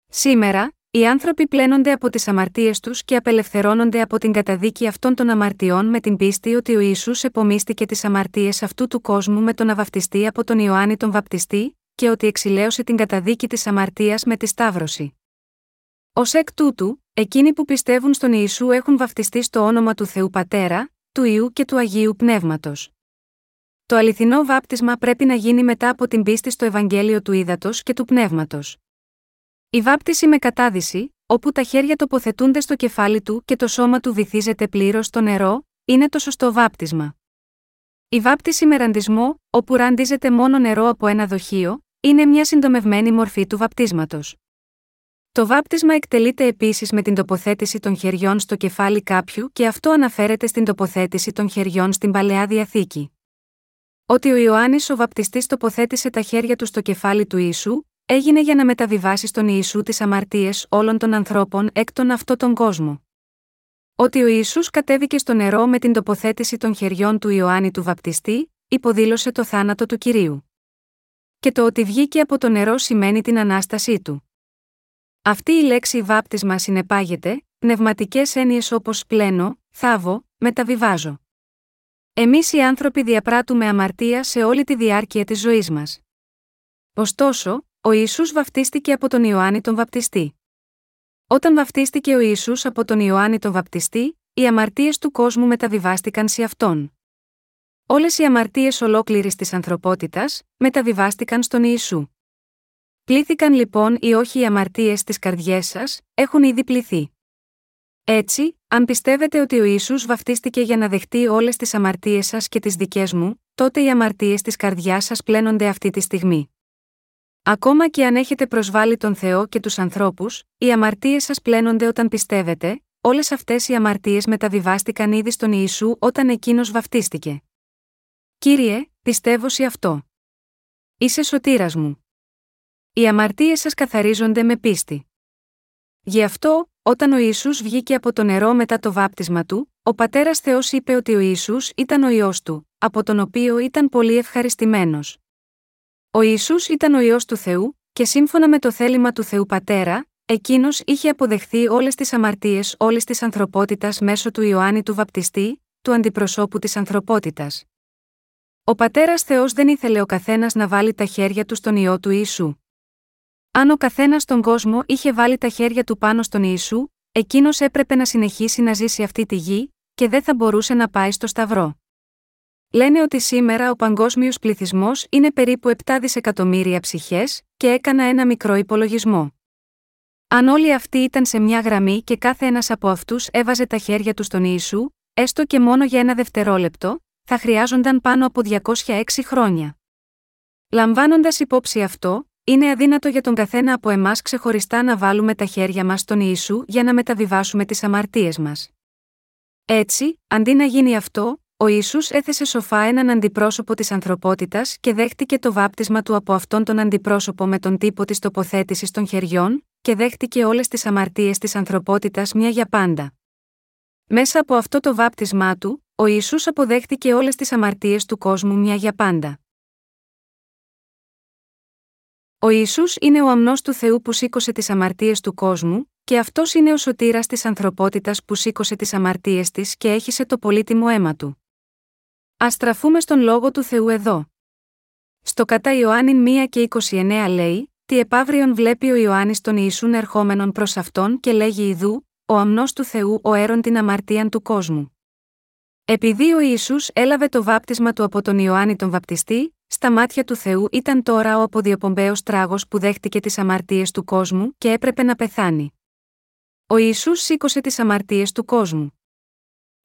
Σήμερα, οι άνθρωποι πλένονται από τις αμαρτίες τους και απελευθερώνονται από την καταδίκη αυτών των αμαρτιών με την πίστη ότι ο Ιησούς επομίστηκε τις αμαρτίες αυτού του κόσμου με τον αβαπτιστή από τον Ιωάννη τον Βαπτιστή, και ότι εξηλαίωσε την καταδίκη της αμαρτίας με τη Σταύρωση. Ω εκ τούτου, εκείνοι που πιστεύουν στον Ιησού έχουν βαφτιστεί στο όνομα του Θεού Πατέρα, του Ιού και του Αγίου Πνεύματος. Το αληθινό βάπτισμα πρέπει να γίνει μετά από την πίστη στο Ευαγγέλιο του Ήδατος και του Πνεύματος. Η βάπτιση με κατάδυση, όπου τα χέρια τοποθετούνται στο κεφάλι του και το σώμα του βυθίζεται πλήρως στο νερό, είναι το σωστό βάπτισμα. Η βάπτιση με ραντισμό, όπου ραντίζεται μόνο νερό από ένα δοχείο, είναι μια συντομευμένη μορφή του βαπτίσματος. Το βάπτισμα εκτελείται επίσης με την τοποθέτηση των χεριών στο κεφάλι κάποιου και αυτό αναφέρεται στην τοποθέτηση των χεριών στην παλαιά διαθήκη. Ότι ο Ιωάννης ο βαπτιστής τοποθέτησε τα χέρια του στο κεφάλι του ίσου, έγινε για να μεταβιβάσεις στον Ιησού τις αμαρτίες όλων των ανθρώπων εκ των αυτόν τον κόσμο. Ότι ο Ιησούς κατέβηκε στο νερό με την τοποθέτηση των χεριών του Ιωάννη του Βαπτιστή, υποδήλωσε το θάνατο του κυρίου. Και το ότι βγήκε από το νερό σημαίνει την ανάστασή του. Αυτή η λέξη βάπτισμα συνεπάγεται, πνευματικές έννοιες όπως πλένω, θάβω, μεταβιβάζω. Εμείς οι άνθρωποι διαπράττουμε αμαρτία σε όλη τη διάρκεια της ζωής μας. Ωστόσο, ο Ιησούς βαφτίστηκε από τον Ιωάννη τον Βαπτιστή. Όταν βαφτίστηκε ο Ιησούς από τον Ιωάννη τον Βαπτιστή, οι αμαρτίες του κόσμου μεταβιβάστηκαν σε αυτόν. Όλες οι αμαρτίες ολόκληρης της ανθρωπότητας μεταβιβάστηκαν στον Ιησού. Πλήθηκαν λοιπόν ή όχι οι αμαρτίες στι καρδιές σας, έχουν ήδη πληθεί. Έτσι, αν πιστεύετε ότι ο Ιησούς βαφτίστηκε για να δεχτεί όλες τις αμαρτίες σας και τις δικές μου, τότε οι αμαρτίες της καρδιάς σας πλένονται αυτή τη στιγμή. Ακόμα και αν έχετε προσβάλει τον Θεό και τους ανθρώπους, οι αμαρτίες σας πλένονται όταν πιστεύετε, όλες αυτές οι αμαρτίες μεταβιβάστηκαν ήδη στον Ιησού όταν εκείνος βαφτίστηκε. Κύριε, πιστεύω σε αυτό. Είσαι σωτήρας μου. Οι αμαρτίες σας καθαρίζονται με πίστη. Γι' αυτό, όταν ο Ιησούς βγήκε από το νερό μετά το βάπτισμα του, ο Πατέρας Θεός είπε ότι ο Ιησούς ήταν ο Υιός του, από τον οποίο ήταν πολύ ευχαριστημένος. Ο Ιησούς ήταν ο Υιός του Θεού, και σύμφωνα με το θέλημα του Θεού Πατέρα, εκείνος είχε αποδεχθεί όλες τις αμαρτίες όλης της ανθρωπότητας μέσω του Ιωάννη του Βαπτιστή, του αντιπροσώπου της ανθρωπότητας. Ο πατέρας Θεός δεν ήθελε ο καθένας να βάλει τα χέρια του στον ιό του Ιησού. Αν ο καθένας στον κόσμο είχε βάλει τα χέρια του πάνω στον Ιησού, εκείνος έπρεπε να συνεχίσει να ζήσει αυτή τη γη, και δεν θα μπορούσε να πάει στο Σταυρό. Λένε ότι σήμερα ο παγκόσμιος πληθυσμός είναι περίπου 7 δισεκατομμύρια ψυχές, και έκανα ένα μικρό υπολογισμό. Αν όλοι αυτοί ήταν σε μια γραμμή και κάθε ένας από αυτούς έβαζε τα χέρια του στον Ιησού, έστω και μόνο για ένα δευτερόλεπτο, θα χρειάζονταν πάνω από 206 χρόνια. Λαμβάνοντας υπόψη αυτό, είναι αδύνατο για τον καθένα από εμάς ξεχωριστά να βάλουμε τα χέρια μας στον Ιησού για να μεταβιβάσουμε τις αμαρτίες μας. Έτσι, αντί να γίνει αυτό, ο Ισού έθεσε σοφά έναν αντιπρόσωπο της ανθρωπότητας και δέχτηκε το βάπτισμα του από αυτόν τον αντιπρόσωπο με τον τύπο της τοποθέτησης των χεριών, και δέχτηκε όλες τις αμαρτίες της ανθρωπότητας μια για πάντα. Μέσα από αυτό το βάπτισμά του, ο Ισού αποδέχτηκε όλες τις αμαρτίες του κόσμου μια για πάντα. Ο Ιησούς είναι ο αμνός του Θεού που σήκωσε τις αμαρτίες του κόσμου, και αυτός είναι ο σωτήρας της ανθρωπότητας που σήκωσε τις αμαρτίες της και έχισε το πολύτιμο αίμα του. Α στραφούμε στον λόγο του Θεού εδώ. Στο κατά Ιωάννη 1 και 29 λέει: Τι επαύριον βλέπει ο Ιωάννης τον Ιησούν ερχόμενον προς αυτόν και λέγει Ιδού, ο αμνός του Θεού ο έρον την αμαρτίαν του κόσμου. Επειδή ο Ισού έλαβε το βάπτισμα του από τον Ιωάννη τον Βαπτιστή, στα μάτια του Θεού ήταν τώρα ο αποδιοπομπαίος τράγος που δέχτηκε τις αμαρτίες του κόσμου και έπρεπε να πεθάνει. Ο Ιησούς σήκωσε τις αμαρτίες του κόσμου.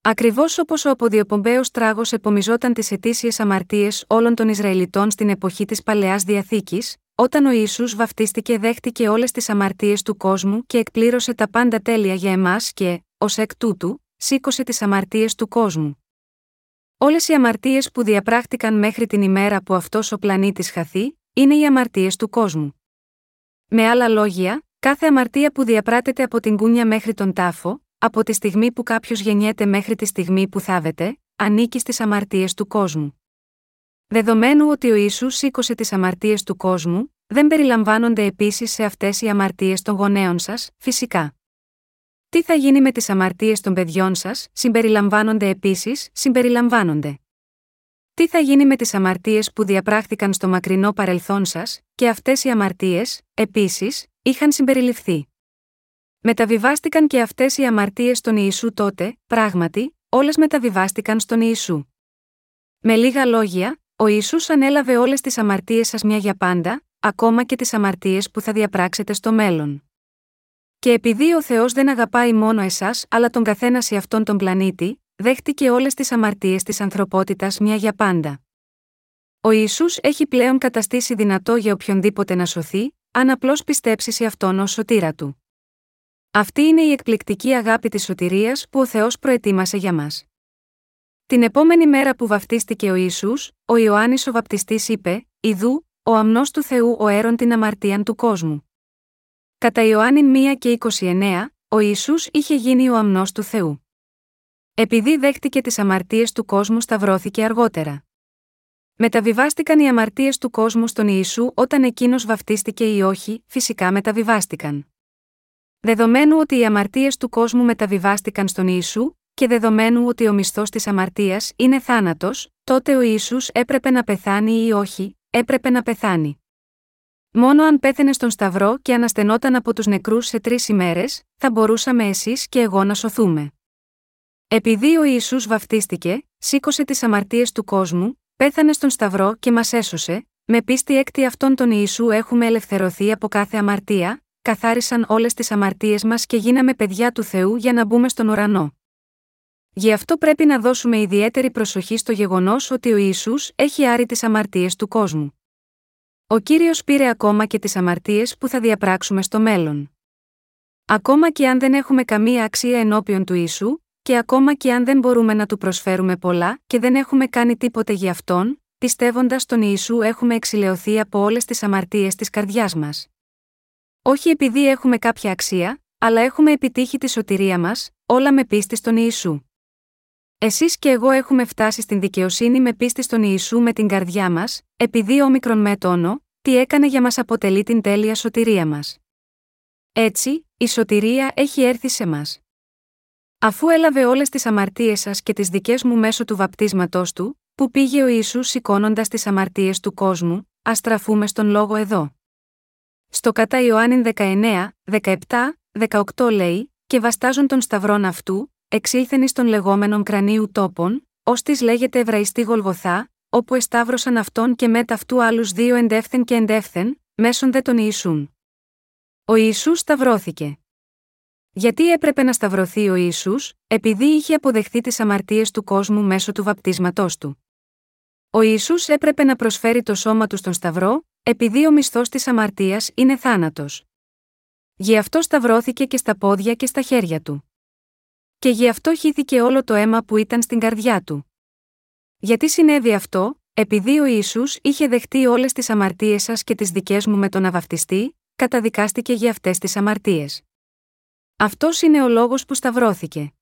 Ακριβώς όπως ο αποδιοπομπαίος τράγος επομιζόταν τις ετήσιε αμαρτίες όλων των Ισραηλιτών στην εποχή της Παλαιάς Διαθήκης, όταν ο Ιησούς βαφτίστηκε δέχτηκε όλες τις αμαρτίες του κόσμου και εκπλήρωσε τα πάντα τέλεια για εμάς και, ως εκ τούτου, σήκωσε τις αμαρτίες του κόσμου. Όλες οι αμαρτίες που διαπράχτηκαν μέχρι την ημέρα που αυτός ο πλανήτης χαθεί, είναι οι αμαρτίες του κόσμου. Με άλλα λόγια, κάθε αμαρτία που διαπράτεται από την κούνια μέχρι τον τάφο, από τη στιγμή που κάποιος γεννιέται μέχρι τη στιγμή που θάβεται, ανήκει στις αμαρτίες του κόσμου. Δεδομένου ότι ο Ιησούς σήκωσε τις αμαρτίες του κόσμου, δεν περιλαμβάνονται επίσης σε αυτές οι αμαρτίες των γονέων σας, φυσικά. Τι θα γίνει με τις αμαρτίες των παιδιών σας, συμπεριλαμβάνονται επίσης, συμπεριλαμβάνονται. Τι θα γίνει με τις αμαρτίες που διαπράχθηκαν στο μακρινό παρελθόν σας, και αυτές οι αμαρτίες, επίσης, είχαν συμπεριληφθεί. Μεταβιβάστηκαν και αυτές οι αμαρτίες στον Ιησού τότε, πράγματι, όλες μεταβιβάστηκαν στον Ιησού. Με λίγα λόγια, ο Ιησούς ανέλαβε όλες τις αμαρτίες σας μια για πάντα, ακόμα και τις αμαρτίες που θα διαπράξετε στο μέλλον. Και επειδή ο Θεός δεν αγαπάει μόνο εσάς, αλλά τον καθένας σε αυτόν τον πλανήτη, δέχτηκε όλες τις αμαρτίες της ανθρωπότητας μια για πάντα. Ο Ιησούς έχει πλέον καταστήσει δυνατό για οποιονδήποτε να σωθεί, αν απλώς πιστέψει σε αυτόν ως σωτήρα του. Αυτή είναι η εκπληκτική αγάπη της σωτηρίας που ο Θεός προετοίμασε για μας. Την επόμενη μέρα που βαφτίστηκε ο Ιησούς, ο Ιωάννης ο Βαπτιστής είπε: Ιδού, ο αμνός του Θεού ο έρον την αμαρτίαν του κόσμου. Κατά Ιωάννη 1 και 29, ο Ιησούς είχε γίνει ο αμνός του Θεού. Επειδή δέχτηκε τις αμαρτίες του κόσμου σταυρώθηκε αργότερα. Μεταβιβάστηκαν οι αμαρτίες του κόσμου στον Ιησού όταν εκείνος βαφτίστηκε ή όχι, φυσικά μεταβιβάστηκαν. Δεδομένου ότι οι αμαρτίες του κόσμου μεταβιβάστηκαν στον Ιησού, και δεδομένου ότι ο μισθός της αμαρτίας είναι θάνατος, τότε ο Ιησούς έπρεπε να πεθάνει ή όχι, έπρεπε να πεθάνει. Μόνο αν πέθαινε στον Σταυρό και αναστενόταν από τους νεκρούς σε τρεις ημέρες, θα μπορούσαμε εσείς και εγώ να σωθούμε. Επειδή ο Ιησούς βαφτίστηκε, σήκωσε τις αμαρτίες του κόσμου, πέθανε στον Σταυρό και μας έσωσε, με πίστη έκτη αυτόν τον Ιησού έχουμε ελευθερωθεί από κάθε αμαρτία, καθάρισαν όλες τις αμαρτίες μας και γίναμε παιδιά του Θεού για να μπούμε στον ουρανό. Γι' αυτό πρέπει να δώσουμε ιδιαίτερη προσοχή στο γεγονός ότι ο Ισού έχει άρει τις αμαρτίες του κόσμου. Ο κύριος πήρε ακόμα και τις αμαρτίες που θα διαπράξουμε στο μέλλον. Ακόμα και αν δεν έχουμε καμία αξία ενώπιον του Ιησού, και ακόμα και αν δεν μπορούμε να του προσφέρουμε πολλά και δεν έχουμε κάνει τίποτε για αυτόν, πιστεύοντας τον Ιησού έχουμε εξηλαιωθεί από όλες τις αμαρτίες της καρδιάς μας. Όχι επειδή έχουμε κάποια αξία, αλλά έχουμε επιτύχει τη σωτηρία μας, όλα με πίστη στον Ιησού. Εσείς και εγώ έχουμε φτάσει στην δικαιοσύνη με πίστη στον Ιησού με την καρδιά μας, επειδή ο μικρον με τόνο, τι έκανε για μας αποτελεί την τέλεια σωτηρία μας. Έτσι, η σωτηρία έχει έρθει σε μας. Αφού έλαβε όλες τις αμαρτίες σας και τις δικές μου μέσω του βαπτίσματός του, που πήγε ο Ιησούς σηκώνοντας τις αμαρτίες του κόσμου, ας στραφούμε στον λόγο εδώ. Στο κατά Ιωάννη 19, 17, 18 λέει, και βαστάζουν τον σταυρόν αυτού, εξήλθεν εις των λεγόμενων κρανίου τόπων, ως της λέγεται Εβραϊστή Γολγοθά, όπου εσταύρωσαν αυτόν και μετά αυτού άλλους δύο εντεύθεν και εντεύθεν, μέσον δε τον Ιησούν. Ο Ιησούς σταυρώθηκε. Γιατί έπρεπε να σταυρωθεί ο Ιησούς, επειδή είχε αποδεχθεί τις αμαρτίες του κόσμου μέσω του βαπτίσματός του. Ο Ιησούς έπρεπε να προσφέρει το σώμα του στον Σταυρό, επειδή ο μισθός της αμαρτίας είναι θάνατος. Γι' αυτό σταυρώθηκε και στα πόδια και στα χέρια του. Και γι' αυτό χύθηκε όλο το αίμα που ήταν στην καρδιά του. Γιατί συνέβη αυτό, επειδή ο Ισού είχε δεχτεί όλες τις αμαρτίες σας και τις δικές μου με τον αβαυτιστή, καταδικάστηκε για αυτές τις αμαρτίες. Αυτός είναι ο λόγος που σταυρώθηκε.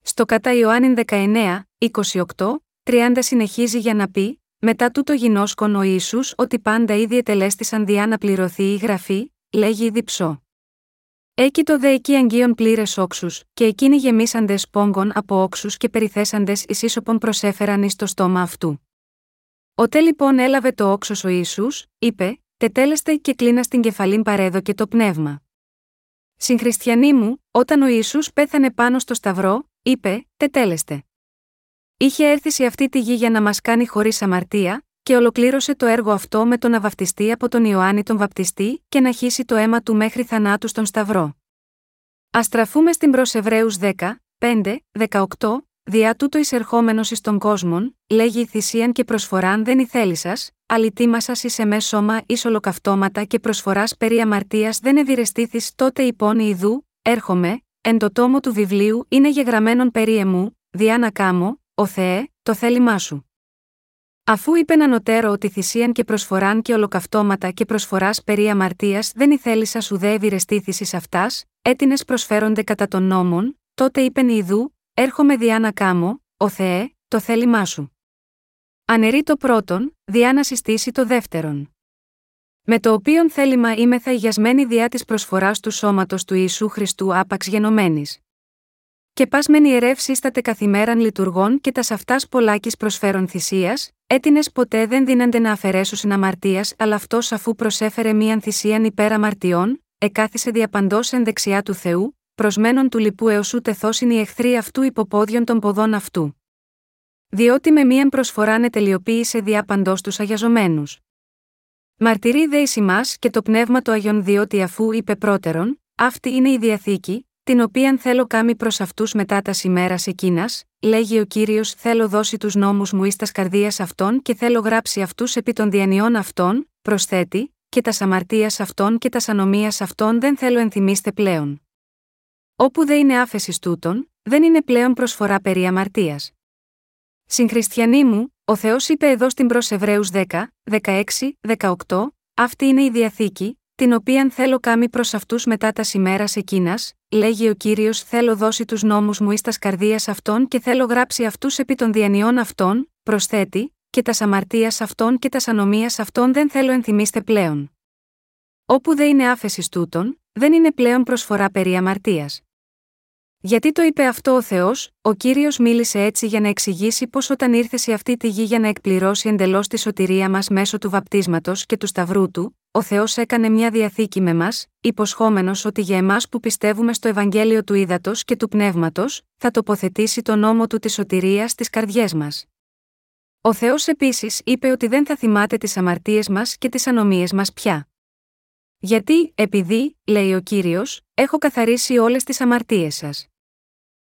Στο κατά Ιωάννη 19, 28, 30 συνεχίζει για να πει, μετά τούτο γινώσκον ο Ισού ότι πάντα ήδη ετελέστησαν διά να πληρωθεί η γραφή, λέγει διψώ. Έκειτο δε εκεί αγγείων πλήρες όξους, και εκείνοι γεμίσαντες πόγκων από όξους και περιθέσαντες ίσοπον προσέφεραν εις το στόμα αυτού. Ότε λοιπόν έλαβε το όξος ο Ισού, είπε, Τετέλεστε και κλείνα στην κεφαλήν παρέδοκε το πνεύμα. Συγχριστιανοί μου, όταν ο Ισού πέθανε πάνω στο Σταυρό, είπε, Τετέλεστε. Είχε έρθει σε αυτή τη γη για να μας κάνει χωρίς αμαρτία, και ολοκλήρωσε το έργο αυτό με τον να βαπτιστεί από τον Ιωάννη τον Βαπτιστή και να χύσει το αίμα του μέχρι θανάτου στον Σταυρό. Α στραφούμε στην προ Εβραίους 10, 5, 18, Διά τούτο εισερχόμενος εις των κόσμων, λέγει θυσίαν και προσφοράν δεν ηθέλη σας, αλητήμα σα ει εμέ σώμα εις ολοκαυτώματα και προσφοράς περί αμαρτίας δεν ευηρεστήθη τότε υπόν ιδού, έρχομαι, εν το τόμο του βιβλίου είναι γεγραμμένον περί εμού, διά να κάμω, ο Θεέ, το θέλημά σου. Αφού είπε ανωτέρω ότι θυσίαν και προσφοράν και ολοκαυτώματα και προσφοράς περί αμαρτίας δεν ηθέλησα σου δε ευηρεστήθησης αυτάς, έτινε προσφέρονται κατά των νόμων, τότε είπεν Ιδού, έρχομαι διά να κάμω, ο Θεέ, το θέλημά σου. Ανερεί το πρώτον, διά να συστήσει το δεύτερον. Με το οποίον θέλημα είμαι θα ηγιασμένη διά της προσφοράς του σώματος του Ιησού Χριστού άπαξ γενομένης. Και πας μεν ιερεύ σύσταται καθημέραν λειτουργών και τα αυτά πολλάκη προσφέρον θυσίας, έτινε ποτέ δεν δίνανται να αφαιρέσουν αμαρτίας, αλλά αυτός αφού προσέφερε μίαν θυσίαν υπέρ αμαρτιών, εκάθισε διαπαντός εν δεξιά του Θεού, προσμένων του λοιπού έως ούτε θόσιν οι εχθροί αυτού υποπόδιων των ποδών αυτού. Διότι με μίαν προσφοράνε τελειοποίησε διαπαντός τους αγιαζομένους. Μαρτυρεί δε εις και το πνεύμα του Αγιον διότι αφού είπε πρώτερον, αυτή είναι η διαθήκη, την οποίαν θέλω κάμει προς αυτούς μετά τα ημέρα εκείνας, λέγει ο κύριος: Θέλω δώσει τους νόμους μου εις τας καρδίας αυτών και θέλω γράψει αυτούς επί των διανιών αυτών, προσθέτει, και τας αμαρτίας αυτών και τας ανομίας αυτών δεν θέλω ενθυμίστε πλέον. Όπου δεν είναι άφεσης τούτων, δεν είναι πλέον προσφορά περί αμαρτίας. Συγχριστιανοί μου, ο Θεός είπε εδώ στην προ Εβραίους 10, 16, 18, αυτή είναι η διαθήκη, την οποίαν θέλω κάμει προς αυτούς μετά τας ημέρας εκείνας, λέγει ο κύριος: Θέλω δώσει τους νόμους μου εις τας καρδίας αυτών και θέλω γράψει αυτούς επί των διανιών αυτών, προσθέτει, και τας αμαρτίας αυτών και τας ανομίας αυτών δεν θέλω ενθυμίστε πλέον. Όπου δεν είναι άφεσης τούτων, δεν είναι πλέον προσφορά περί αμαρτίας. Γιατί το είπε αυτό ο Θεός, ο κύριος μίλησε έτσι για να εξηγήσει πως όταν ήρθες σε αυτή τη γη για να εκπληρώσει εντελώς τη σωτηρία μας μέσω του βαπτίσματος και του σταυρού του, ο Θεός έκανε μια διαθήκη με μας, υποσχόμενος ότι για εμάς που πιστεύουμε στο Ευαγγέλιο του Ήδατος και του Πνεύματος, θα τοποθετήσει τον νόμο του της σωτηρίας στις καρδιές μας. Ο Θεός επίσης είπε ότι δεν θα θυμάται τις αμαρτίες μας και τις ανομίες μας πια. Γιατί, επειδή, λέει ο κύριος, έχω καθαρίσει όλες τις αμαρτίες σας.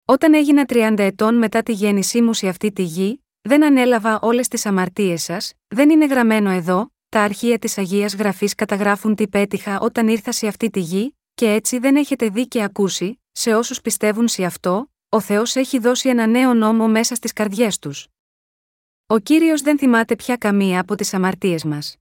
Όταν έγινα 30 ετών μετά τη γέννησή μου σε αυτή τη γη, δεν ανέλαβα όλες τις αμαρτίες σας, δεν είναι γραμμένο εδώ, τα αρχεία της Αγίας Γραφής καταγράφουν τι πέτυχα όταν ήρθα σε αυτή τη γη, και έτσι δεν έχετε δει και ακούσει, σε όσους πιστεύουν σε αυτό, ο Θεός έχει δώσει ένα νέο νόμο μέσα στις καρδιές τους. Ο κύριος δεν θυμάται πια καμία από τις αμαρτίες μας.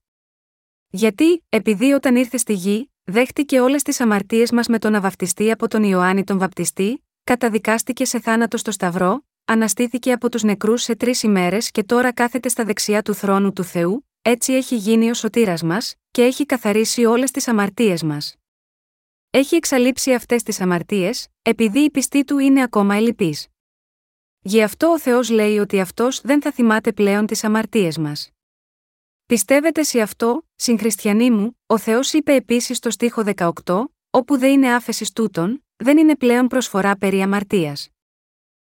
Γιατί, επειδή όταν ήρθε στη γη, δέχτηκε όλες τις αμαρτίες μας με τον να από τον Ιωάννη τον Βαπτιστή, καταδικάστηκε σε θάνατο στο Σταυρό, αναστήθηκε από τους νεκρούς σε τρεις ημέρες και τώρα κάθεται στα δεξιά του θρόνου του Θεού, έτσι έχει γίνει ο σωτήρας μας, και έχει καθαρίσει όλες τις αμαρτίες μας. Έχει εξαλείψει αυτές τις αμαρτίες, επειδή η πιστή του είναι ακόμα ελλειπής. Γι' αυτό ο Θεός λέει ότι αυτός δεν θα θυμάται πλέον τις αμαρτίες μας. Πιστεύετε σε αυτό, συγχριστιανοί μου, ο Θεός είπε επίσης στο στίχο 18, όπου δεν είναι άφεσης τούτων, δεν είναι πλέον προσφορά περί αμαρτίας.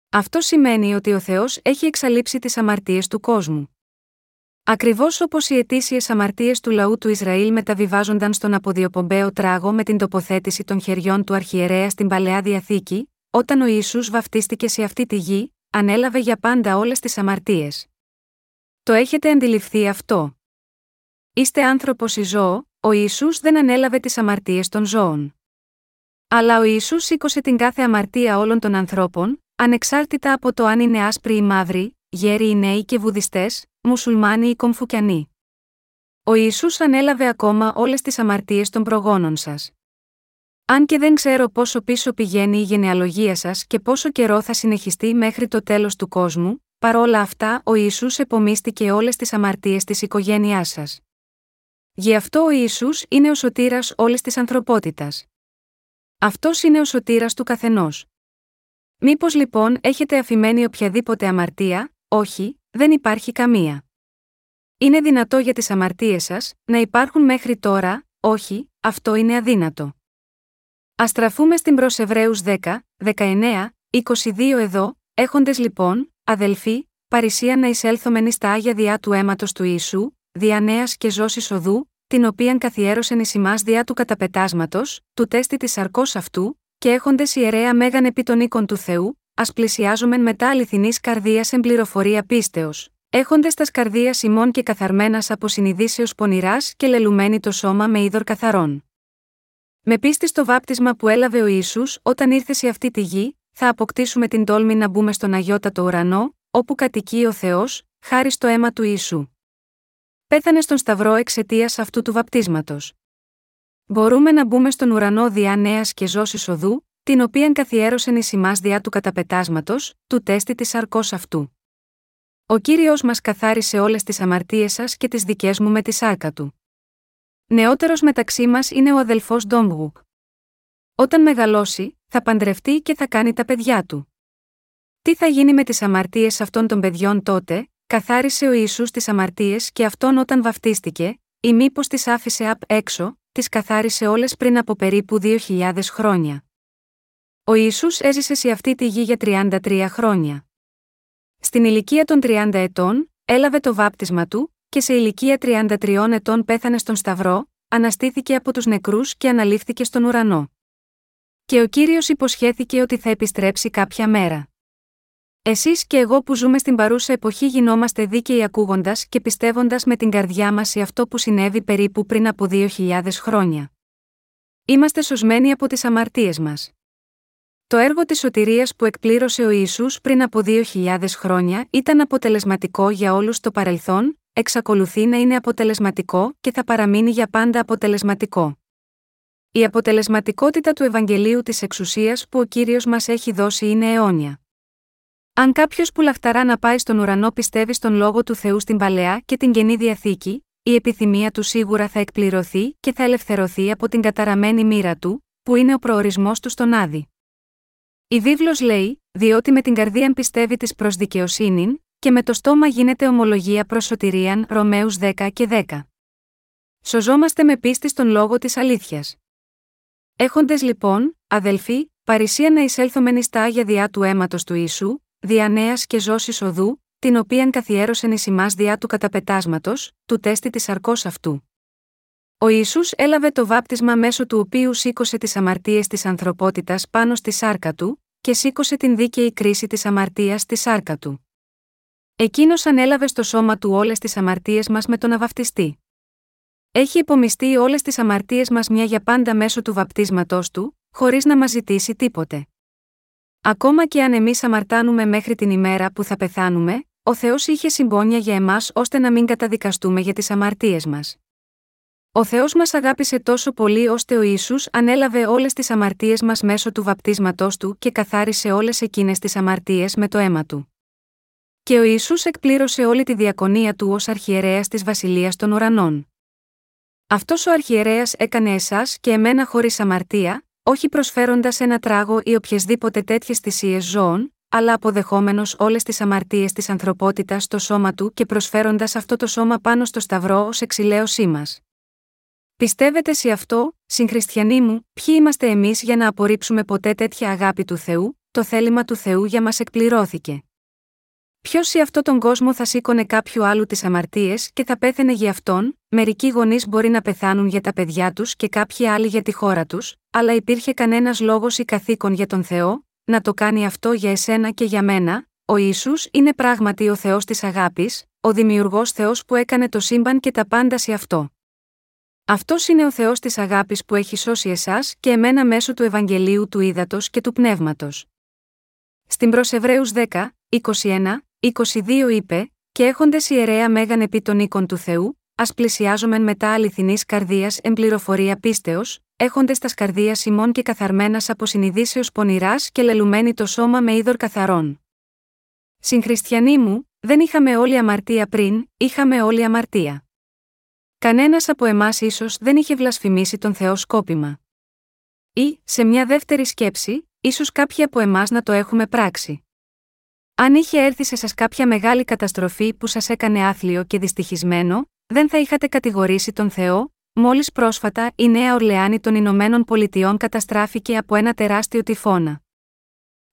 Αυτό σημαίνει ότι ο Θεός έχει εξαλείψει τις αμαρτίες του κόσμου. Ακριβώς όπως οι ετήσιε αμαρτίες του λαού του Ισραήλ μεταβιβάζονταν στον αποδιοπομπαίο τράγο με την τοποθέτηση των χεριών του αρχιερέα στην παλαιά διαθήκη, όταν ο Ιησούς βαφτίστηκε σε αυτή τη γη, ανέλαβε για πάντα όλες τις αμαρτίες. Το έχετε αντιληφθεί αυτό. Είστε άνθρωπος ή ζώο, ο Ιησούς δεν ανέλαβε τις αμαρτίες των ζώων. Αλλά ο Ιησούς σήκωσε την κάθε αμαρτία όλων των ανθρώπων, ανεξάρτητα από το αν είναι άσπροι ή μαύροι, γέροι ή νέοι και βουδιστές, μουσουλμάνοι ή κομφουκιανοί. Ο Ιησούς ανέλαβε ακόμα όλες τις αμαρτίες των προγόνων σας. Αν και δεν ξέρω πόσο πίσω πηγαίνει η γενεαλογία σας και πόσο καιρό θα συνεχιστεί μέχρι το τέλος του κόσμου, παρόλα αυτά ο Ιησούς επομίστηκε όλες τις αμαρτίες της οικογένειάς σας. Γι' αυτό ο Ιησούς είναι ο σωτήρας όλης της ανθρωπότητας. Αυτός είναι ο σωτήρας του καθενός. Μήπως λοιπόν έχετε αφημένη οποιαδήποτε αμαρτία, όχι, δεν υπάρχει καμία. Είναι δυνατό για τις αμαρτίες σας, να υπάρχουν μέχρι τώρα, όχι, αυτό είναι αδύνατο. Α στραφούμε στην προς Εβραίους 10, 19, 22 εδώ, έχοντες λοιπόν, αδελφοί, παρησία να εισέλθομεν στα άγια διά του αίματος του Ιησού, δια νέας και ζώσης οδού, την οποίαν καθιέρωσεν εις ημάς διά του καταπετάσματος, του τέστη της σαρκός αυτού, και έχοντες ιερέα μέγαν επί των οίκων του Θεού, ας πλησιάζομεν μετά αληθινής καρδίας εν πληροφορία πίστεως, έχοντες τας καρδίας ημών και καθαρμένας από συνειδήσεως πονηράς και λελουμένη το σώμα με είδωρ καθαρών. Με πίστη στο βάπτισμα που έλαβε ο Ισού όταν ήρθες σε αυτή τη γη, θα αποκτήσουμε την τόλμη να μπούμε στον Αγιότατο ουρανό, όπου κατοικεί ο Θεός, χάρη στο αίμα του Ιησού. Πέθανε στον Σταυρό εξαιτίας αυτού του βαπτίσματος. Μπορούμε να μπούμε στον ουρανό διά νέας και ζώσης οδού, την οποίαν καθιέρωσεν η σημάς διά του καταπετάσματος, του τέστη της αρκό αυτού. Ο κύριος μας καθάρισε όλες τις αμαρτίες σας και τις δικές μου με τη σάρκα του. Νεότερος μεταξύ μας είναι ο αδελφός Ντόμγουκ. Όταν μεγαλώσει, θα παντρευτεί και θα κάνει τα παιδιά του. Τι θα γίνει με τις αμαρτίες αυτών των παιδιών τότε, καθάρισε ο Ισού τις αμαρτίες και αυτόν όταν βαφτίστηκε, ή μήπως τις άφησε απ' έξω, τις καθάρισε όλες πριν από περίπου 2.000 χρόνια. Ο Ιησούς έζησε σε αυτή τη γη για 33 χρόνια. Στην ηλικία των 30 ετών, έλαβε το βάπτισμα του, και σε ηλικία 33 ετών πέθανε στον Σταυρό, αναστήθηκε από τους νεκρούς και αναλήφθηκε στον ουρανό. Και ο Κύριος υποσχέθηκε ότι θα επιστρέψει κάποια μέρα. Εσείς και εγώ που ζούμε στην παρούσα εποχή γινόμαστε δίκαιοι ακούγοντας και πιστεύοντας με την καρδιά μας σε αυτό που συνέβη περίπου πριν από 2.000 χρόνια. Είμαστε σωσμένοι από τις αμαρτίες μας. Το έργο της σωτηρίας που εκπλήρωσε ο Ιησούς πριν από 2.000 χρόνια ήταν αποτελεσματικό για όλους στο παρελθόν, εξακολουθεί να είναι αποτελεσματικό και θα παραμείνει για πάντα αποτελεσματικό. Η αποτελεσματικότητα του Ευαγγελίου της εξουσίας που ο Κύριος μας έχει δώσει είναι αιώνια. Αν κάποιος που λαχταρά να πάει στον ουρανό πιστεύει στον λόγο του Θεού στην παλαιά και την καινή διαθήκη, η επιθυμία του σίγουρα θα εκπληρωθεί και θα ελευθερωθεί από την καταραμένη μοίρα του, που είναι ο προορισμός του στον Άδη. Η βίβλος λέει: Διότι με την καρδία πιστεύει της προς δικαιοσύνη, και με το στόμα γίνεται ομολογία προς σωτηρίαν Ρωμαίους 10 και 10. Σωζόμαστε με πίστη στον λόγο της αλήθειας. Έχοντες λοιπόν, αδελφοί, παρησία να εισέλθομεν στα άγια διά του αίματος του Ιησού, δια νέας και ζώσης οδού, την οποίαν καθιέρωσεν εις ημάς διά του καταπετάσματος, του τέστη της αρκός αυτού. Ο Ισού έλαβε το βάπτισμα μέσω του οποίου σήκωσε τις αμαρτίες της ανθρωπότητας πάνω στη σάρκα του, και σήκωσε την δίκαιη κρίση της αμαρτίας στη σάρκα του. Εκείνος ανέλαβε στο σώμα του όλες τις αμαρτίες μας με τον αβαπτιστή. Έχει υπομειστεί όλες τις αμαρτίες μας μια για πάντα μέσω του βαπτίσματός του, χωρίς να μας ζητήσει τίποτε. Ακόμα και αν εμείς αμαρτάνουμε μέχρι την ημέρα που θα πεθάνουμε, ο Θεός είχε συμπόνια για εμάς ώστε να μην καταδικαστούμε για τις αμαρτίες μας. Ο Θεός μας αγάπησε τόσο πολύ ώστε ο ίσου ανέλαβε όλες τις αμαρτίες μας μέσω του βαπτίσματός του και καθάρισε όλες εκείνες τις αμαρτίες με το αίμα του. Και ο ίσου εκπλήρωσε όλη τη διακονία του ως αρχιερέας της Βασιλείας των Ουρανών. Αυτός ο αρχιερέας έκανε εσάς και εμένα χωρίς αμαρτία, όχι προσφέροντας ένα τράγο ή οποιασδήποτε τέτοιες θυσίες ζώων, αλλά αποδεχόμενος όλες τις αμαρτίες της ανθρωπότητας στο σώμα του και προσφέροντας αυτό το σώμα πάνω στο σταυρό ως εξηλαίωσή μας. Πιστεύετε σε αυτό, συγχριστιανοί μου, ποιοι είμαστε εμείς για να απορρίψουμε ποτέ τέτοια αγάπη του Θεού, το θέλημα του Θεού για μας εκπληρώθηκε. Ποιος σε αυτόν τον κόσμο θα σήκωνε κάποιου άλλου τις αμαρτίες και θα πέθαινε για αυτόν, μερικοί γονείς μπορεί να πεθάνουν για τα παιδιά τους και κάποιοι άλλοι για τη χώρα τους, αλλά υπήρχε κανένας λόγος ή καθήκον για τον Θεό, να το κάνει αυτό για εσένα και για μένα, ο Ισού είναι πράγματι ο Θεός της αγάπης, ο δημιουργός Θεός που έκανε το σύμπαν και τα πάντα σε αυτό. Αυτός είναι ο Θεός της αγάπης που έχει σώσει εσάς και εμένα μέσω του Ευαγγελίου του Ήδατος και του Πνεύματος. Στην προ Εβραίου 10, 21, 22 είπε: Και έχοντες ιερέα μέγαν επί των οίκων του Θεού, ας πλησιάζομεν μετά αληθινής καρδίας εμπληροφορία πίστεως, έχοντες τας καρδίας ημών και καθαρμένας από συνειδήσεως πονηράς και λελουμένη το σώμα με είδωρ καθαρών. Συγχριστιανοί μου, δεν είχαμε όλη αμαρτία πριν, είχαμε όλη αμαρτία. Κανένας από εμάς ίσως δεν είχε βλασφημίσει τον Θεό σκόπιμα. Ή, σε μια δεύτερη σκέψη, ίσως κάποιοι από εμάς να το έχουμε πράξει. Αν είχε έρθει σε σας κάποια μεγάλη καταστροφή που σας έκανε άθλιο και δυστυχισμένο, δεν θα είχατε κατηγορήσει τον Θεό, μόλις πρόσφατα η Νέα Ορλεάνη των Ηνωμένων Πολιτειών καταστράφηκε από ένα τεράστιο τυφώνα.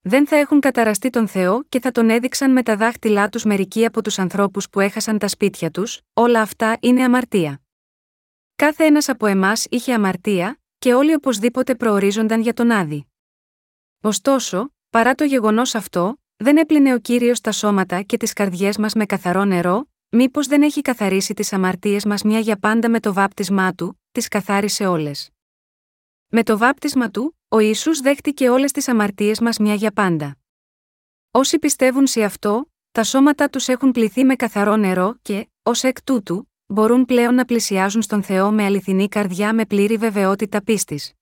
Δεν θα έχουν καταραστεί τον Θεό και θα τον έδειξαν με τα δάχτυλά τους μερικοί από τους ανθρώπους που έχασαν τα σπίτια τους, όλα αυτά είναι αμαρτία. Κάθε ένας από εμάς είχε αμαρτία, και όλοι οπωσδήποτε προορίζονταν για τον Άδη. Ωστόσο, παρά το γεγονός αυτό, δεν έπλυνε ο κύριος τα σώματα και τις καρδιές μας με καθαρό νερό, μήπως δεν έχει καθαρίσει τις αμαρτίες μας μια για πάντα με το βάπτισμά του, τις καθάρισε όλες. Με το βάπτισμα του, ο Ισού δέχτηκε όλες τις αμαρτίες μας μια για πάντα. Όσοι πιστεύουν σε αυτό, τα σώματα τους έχουν πληθεί με καθαρό νερό και, ως εκ τούτου, μπορούν πλέον να πλησιάζουν στον Θεό με αληθινή καρδιά με πλήρη βεβαιότητα πίστης.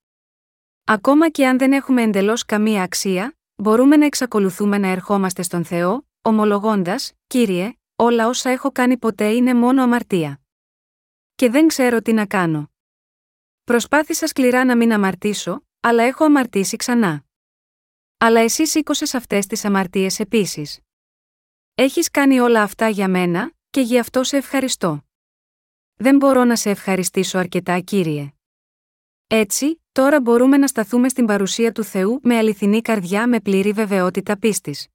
Ακόμα και αν δεν έχουμε εντελώς καμία αξία, μπορούμε να εξακολουθούμε να ερχόμαστε στον Θεό, ομολογώντας, Κύριε, όλα όσα έχω κάνει ποτέ είναι μόνο αμαρτία. Και δεν ξέρω τι να κάνω. Προσπάθησα σκληρά να μην αμαρτήσω, αλλά έχω αμαρτήσει ξανά. Αλλά εσύ σήκωσες αυτές τις αμαρτίες επίσης. Έχεις κάνει όλα αυτά για μένα, και γι' αυτό σε ευχαριστώ. Δεν μπορώ να σε ευχαριστήσω αρκετά, κύριε. Έτσι, τώρα μπορούμε να σταθούμε στην παρουσία του Θεού με αληθινή καρδιά με πλήρη βεβαιότητα πίστης.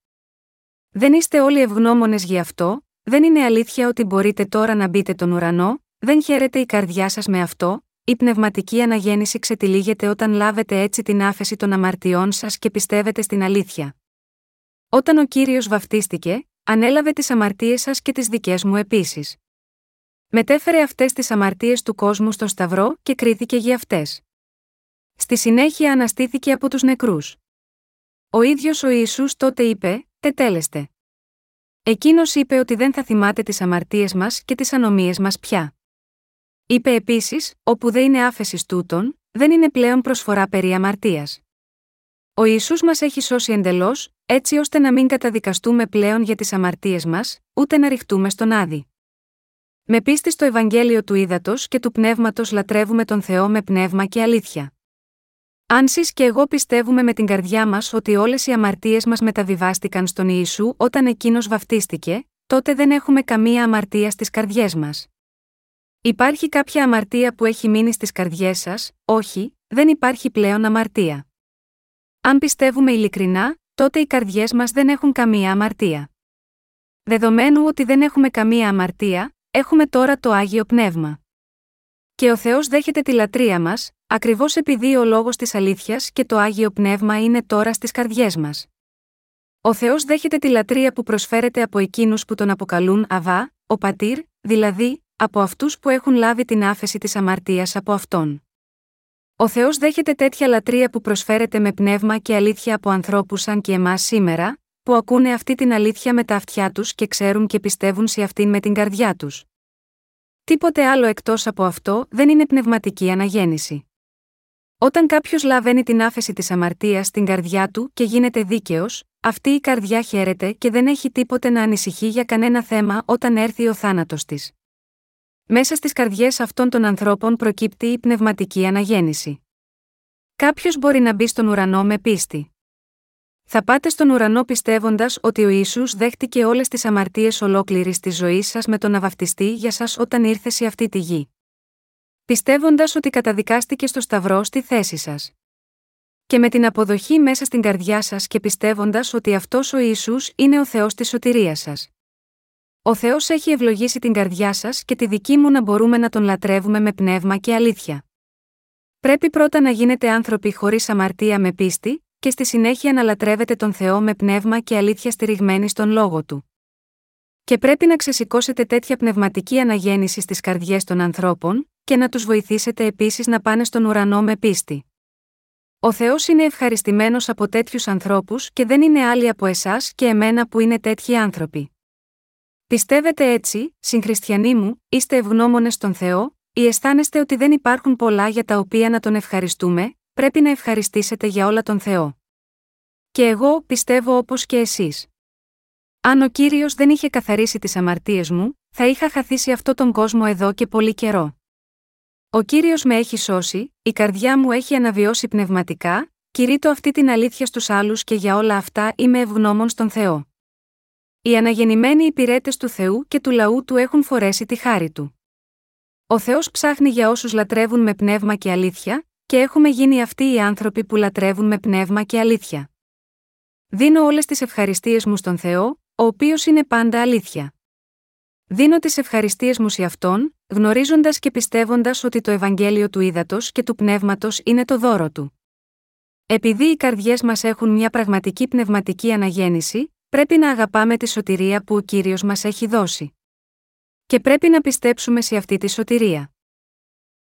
Δεν είστε όλοι ευγνώμονες γι' αυτό, δεν είναι αλήθεια ότι μπορείτε τώρα να μπείτε τον ουρανό, δεν χαίρεται η καρδιά σας με αυτό, η πνευματική αναγέννηση ξετυλίγεται όταν λάβετε έτσι την άφεση των αμαρτιών σας και πιστεύετε στην αλήθεια. Όταν ο κύριος βαφτίστηκε, ανέλαβε τις αμαρτίες σας και τις δικές μου επίσης. Μετέφερε αυτές τις αμαρτίες του κόσμου στο Σταυρό και κρίθηκε για αυτές. Στη συνέχεια αναστήθηκε από τους νεκρούς. Ο ίδιος ο Ισού τότε είπε: Τετέλεστε. Εκείνος είπε ότι δεν θα θυμάται τις αμαρτίες μας και τις ανομίες μας πια. Είπε επίσης: Όπου δεν είναι άφεσης τούτων, δεν είναι πλέον προσφορά περί αμαρτίας. Ο Ισού μας έχει σώσει εντελώς, έτσι ώστε να μην καταδικαστούμε πλέον για τις αμαρτίες μας, ούτε να ρηχτούμε στον άδει. Με πίστη στο Ευαγγέλιο του Ήδατος και του Πνεύματος λατρεύουμε τον Θεό με πνεύμα και αλήθεια. Αν σεις και εγώ πιστεύουμε με την καρδιά μας ότι όλες οι αμαρτίες μας μεταβιβάστηκαν στον Ιησού όταν εκείνος βαφτίστηκε, τότε δεν έχουμε καμία αμαρτία στις καρδιές μας. Υπάρχει κάποια αμαρτία που έχει μείνει στις καρδιές σας, όχι, δεν υπάρχει πλέον αμαρτία. Αν πιστεύουμε ειλικρινά, τότε οι καρδιές μας δεν έχουν καμία αμαρτία. Δεδομένου ότι δεν έχουμε καμία αμαρτία, έχουμε τώρα το άγιο πνεύμα. Και ο Θεός δέχεται τη λατρεία μας, ακριβώς επειδή ο λόγος της αλήθειας και το άγιο πνεύμα είναι τώρα στις καρδιές μας. Ο Θεός δέχεται τη λατρεία που προσφέρεται από εκείνους που τον αποκαλούν Αβά, ο Πατήρ, δηλαδή, από αυτούς που έχουν λάβει την άφεση της αμαρτίας από αυτόν. Ο Θεός δέχεται τέτοια λατρεία που προσφέρεται με πνεύμα και αλήθεια από ανθρώπους σαν και εμάς σήμερα, που ακούνε αυτή την αλήθεια με τα αυτιά τους και ξέρουν και πιστεύουν σε αυτήν με την καρδιά τους. Τίποτε άλλο εκτός από αυτό δεν είναι πνευματική αναγέννηση. Όταν κάποιος λαβαίνει την άφεση της αμαρτίας στην καρδιά του και γίνεται δίκαιος, αυτή η καρδιά χαίρεται και δεν έχει τίποτε να ανησυχεί για κανένα θέμα όταν έρθει ο θάνατος της. Μέσα στις καρδιές αυτών των ανθρώπων προκύπτει η πνευματική αναγέννηση. Κάποιος μπορεί να μπει στον ουρανό με πίστη. Θα πάτε στον ουρανό πιστεύοντας ότι ο Ισού δέχτηκε όλες τις αμαρτίες ολόκληρης της ζωής σας με τον να βαφτιστεί για σας όταν ήρθε σε αυτή τη γη. Πιστεύοντας ότι καταδικάστηκε στο Σταυρό στη θέση σας. Και με την αποδοχή μέσα στην καρδιά σας και πιστεύοντας ότι αυτός ο Ισού είναι ο Θεός της σωτηρίας σας. Ο Θεός έχει ευλογήσει την καρδιά σας και τη δική μου να μπορούμε να τον λατρεύουμε με πνεύμα και αλήθεια. Πρέπει πρώτα να γίνετε άνθρωποι χωρίς αμαρτία με πίστη, και στη συνέχεια να λατρεύετε τον Θεό με πνεύμα και αλήθεια στηριγμένη στον λόγο του. Και πρέπει να ξεσηκώσετε τέτοια πνευματική αναγέννηση στις καρδιές των ανθρώπων, και να τους βοηθήσετε επίσης να πάνε στον ουρανό με πίστη. Ο Θεός είναι ευχαριστημένος από τέτοιους ανθρώπους και δεν είναι άλλοι από εσάς και εμένα που είναι τέτοιοι άνθρωποι. Πιστεύετε έτσι, συγχριστιανοί μου, είστε ευγνώμονες στον Θεό, ή αισθάνεστε ότι δεν υπάρχουν πολλά για τα οποία να τον ευχαριστούμε, πρέπει να ευχαριστήσετε για όλα τον Θεό. Και εγώ πιστεύω όπως και εσείς. Αν ο κύριος δεν είχε καθαρίσει τις αμαρτίες μου, θα είχα χαθήσει αυτό τον κόσμο εδώ και πολύ καιρό. Ο κύριος με έχει σώσει, η καρδιά μου έχει αναβιώσει πνευματικά, κηρύττω αυτή την αλήθεια στους άλλους και για όλα αυτά είμαι ευγνώμων στον Θεό. Οι αναγεννημένοι υπηρέτες του Θεού και του λαού του έχουν φορέσει τη χάρη του. Ο Θεός ψάχνει για όσους λατρεύουν με πνεύμα και αλήθεια, και έχουμε γίνει αυτοί οι άνθρωποι που λατρεύουν με πνεύμα και αλήθεια. Δίνω όλες τις ευχαριστίες μου στον Θεό, ο οποίος είναι πάντα αλήθεια. Δίνω τις ευχαριστίες μου σε αυτόν, γνωρίζοντας και πιστεύοντας ότι το Ευαγγέλιο του Ήδατος και του Πνεύματος είναι το δώρο του. Επειδή οι καρδιές μας έχουν μια πραγματική πνευματική αναγέννηση, πρέπει να αγαπάμε τη σωτηρία που ο κύριος μας έχει δώσει. Και πρέπει να πιστέψουμε σε αυτή τη σωτηρία.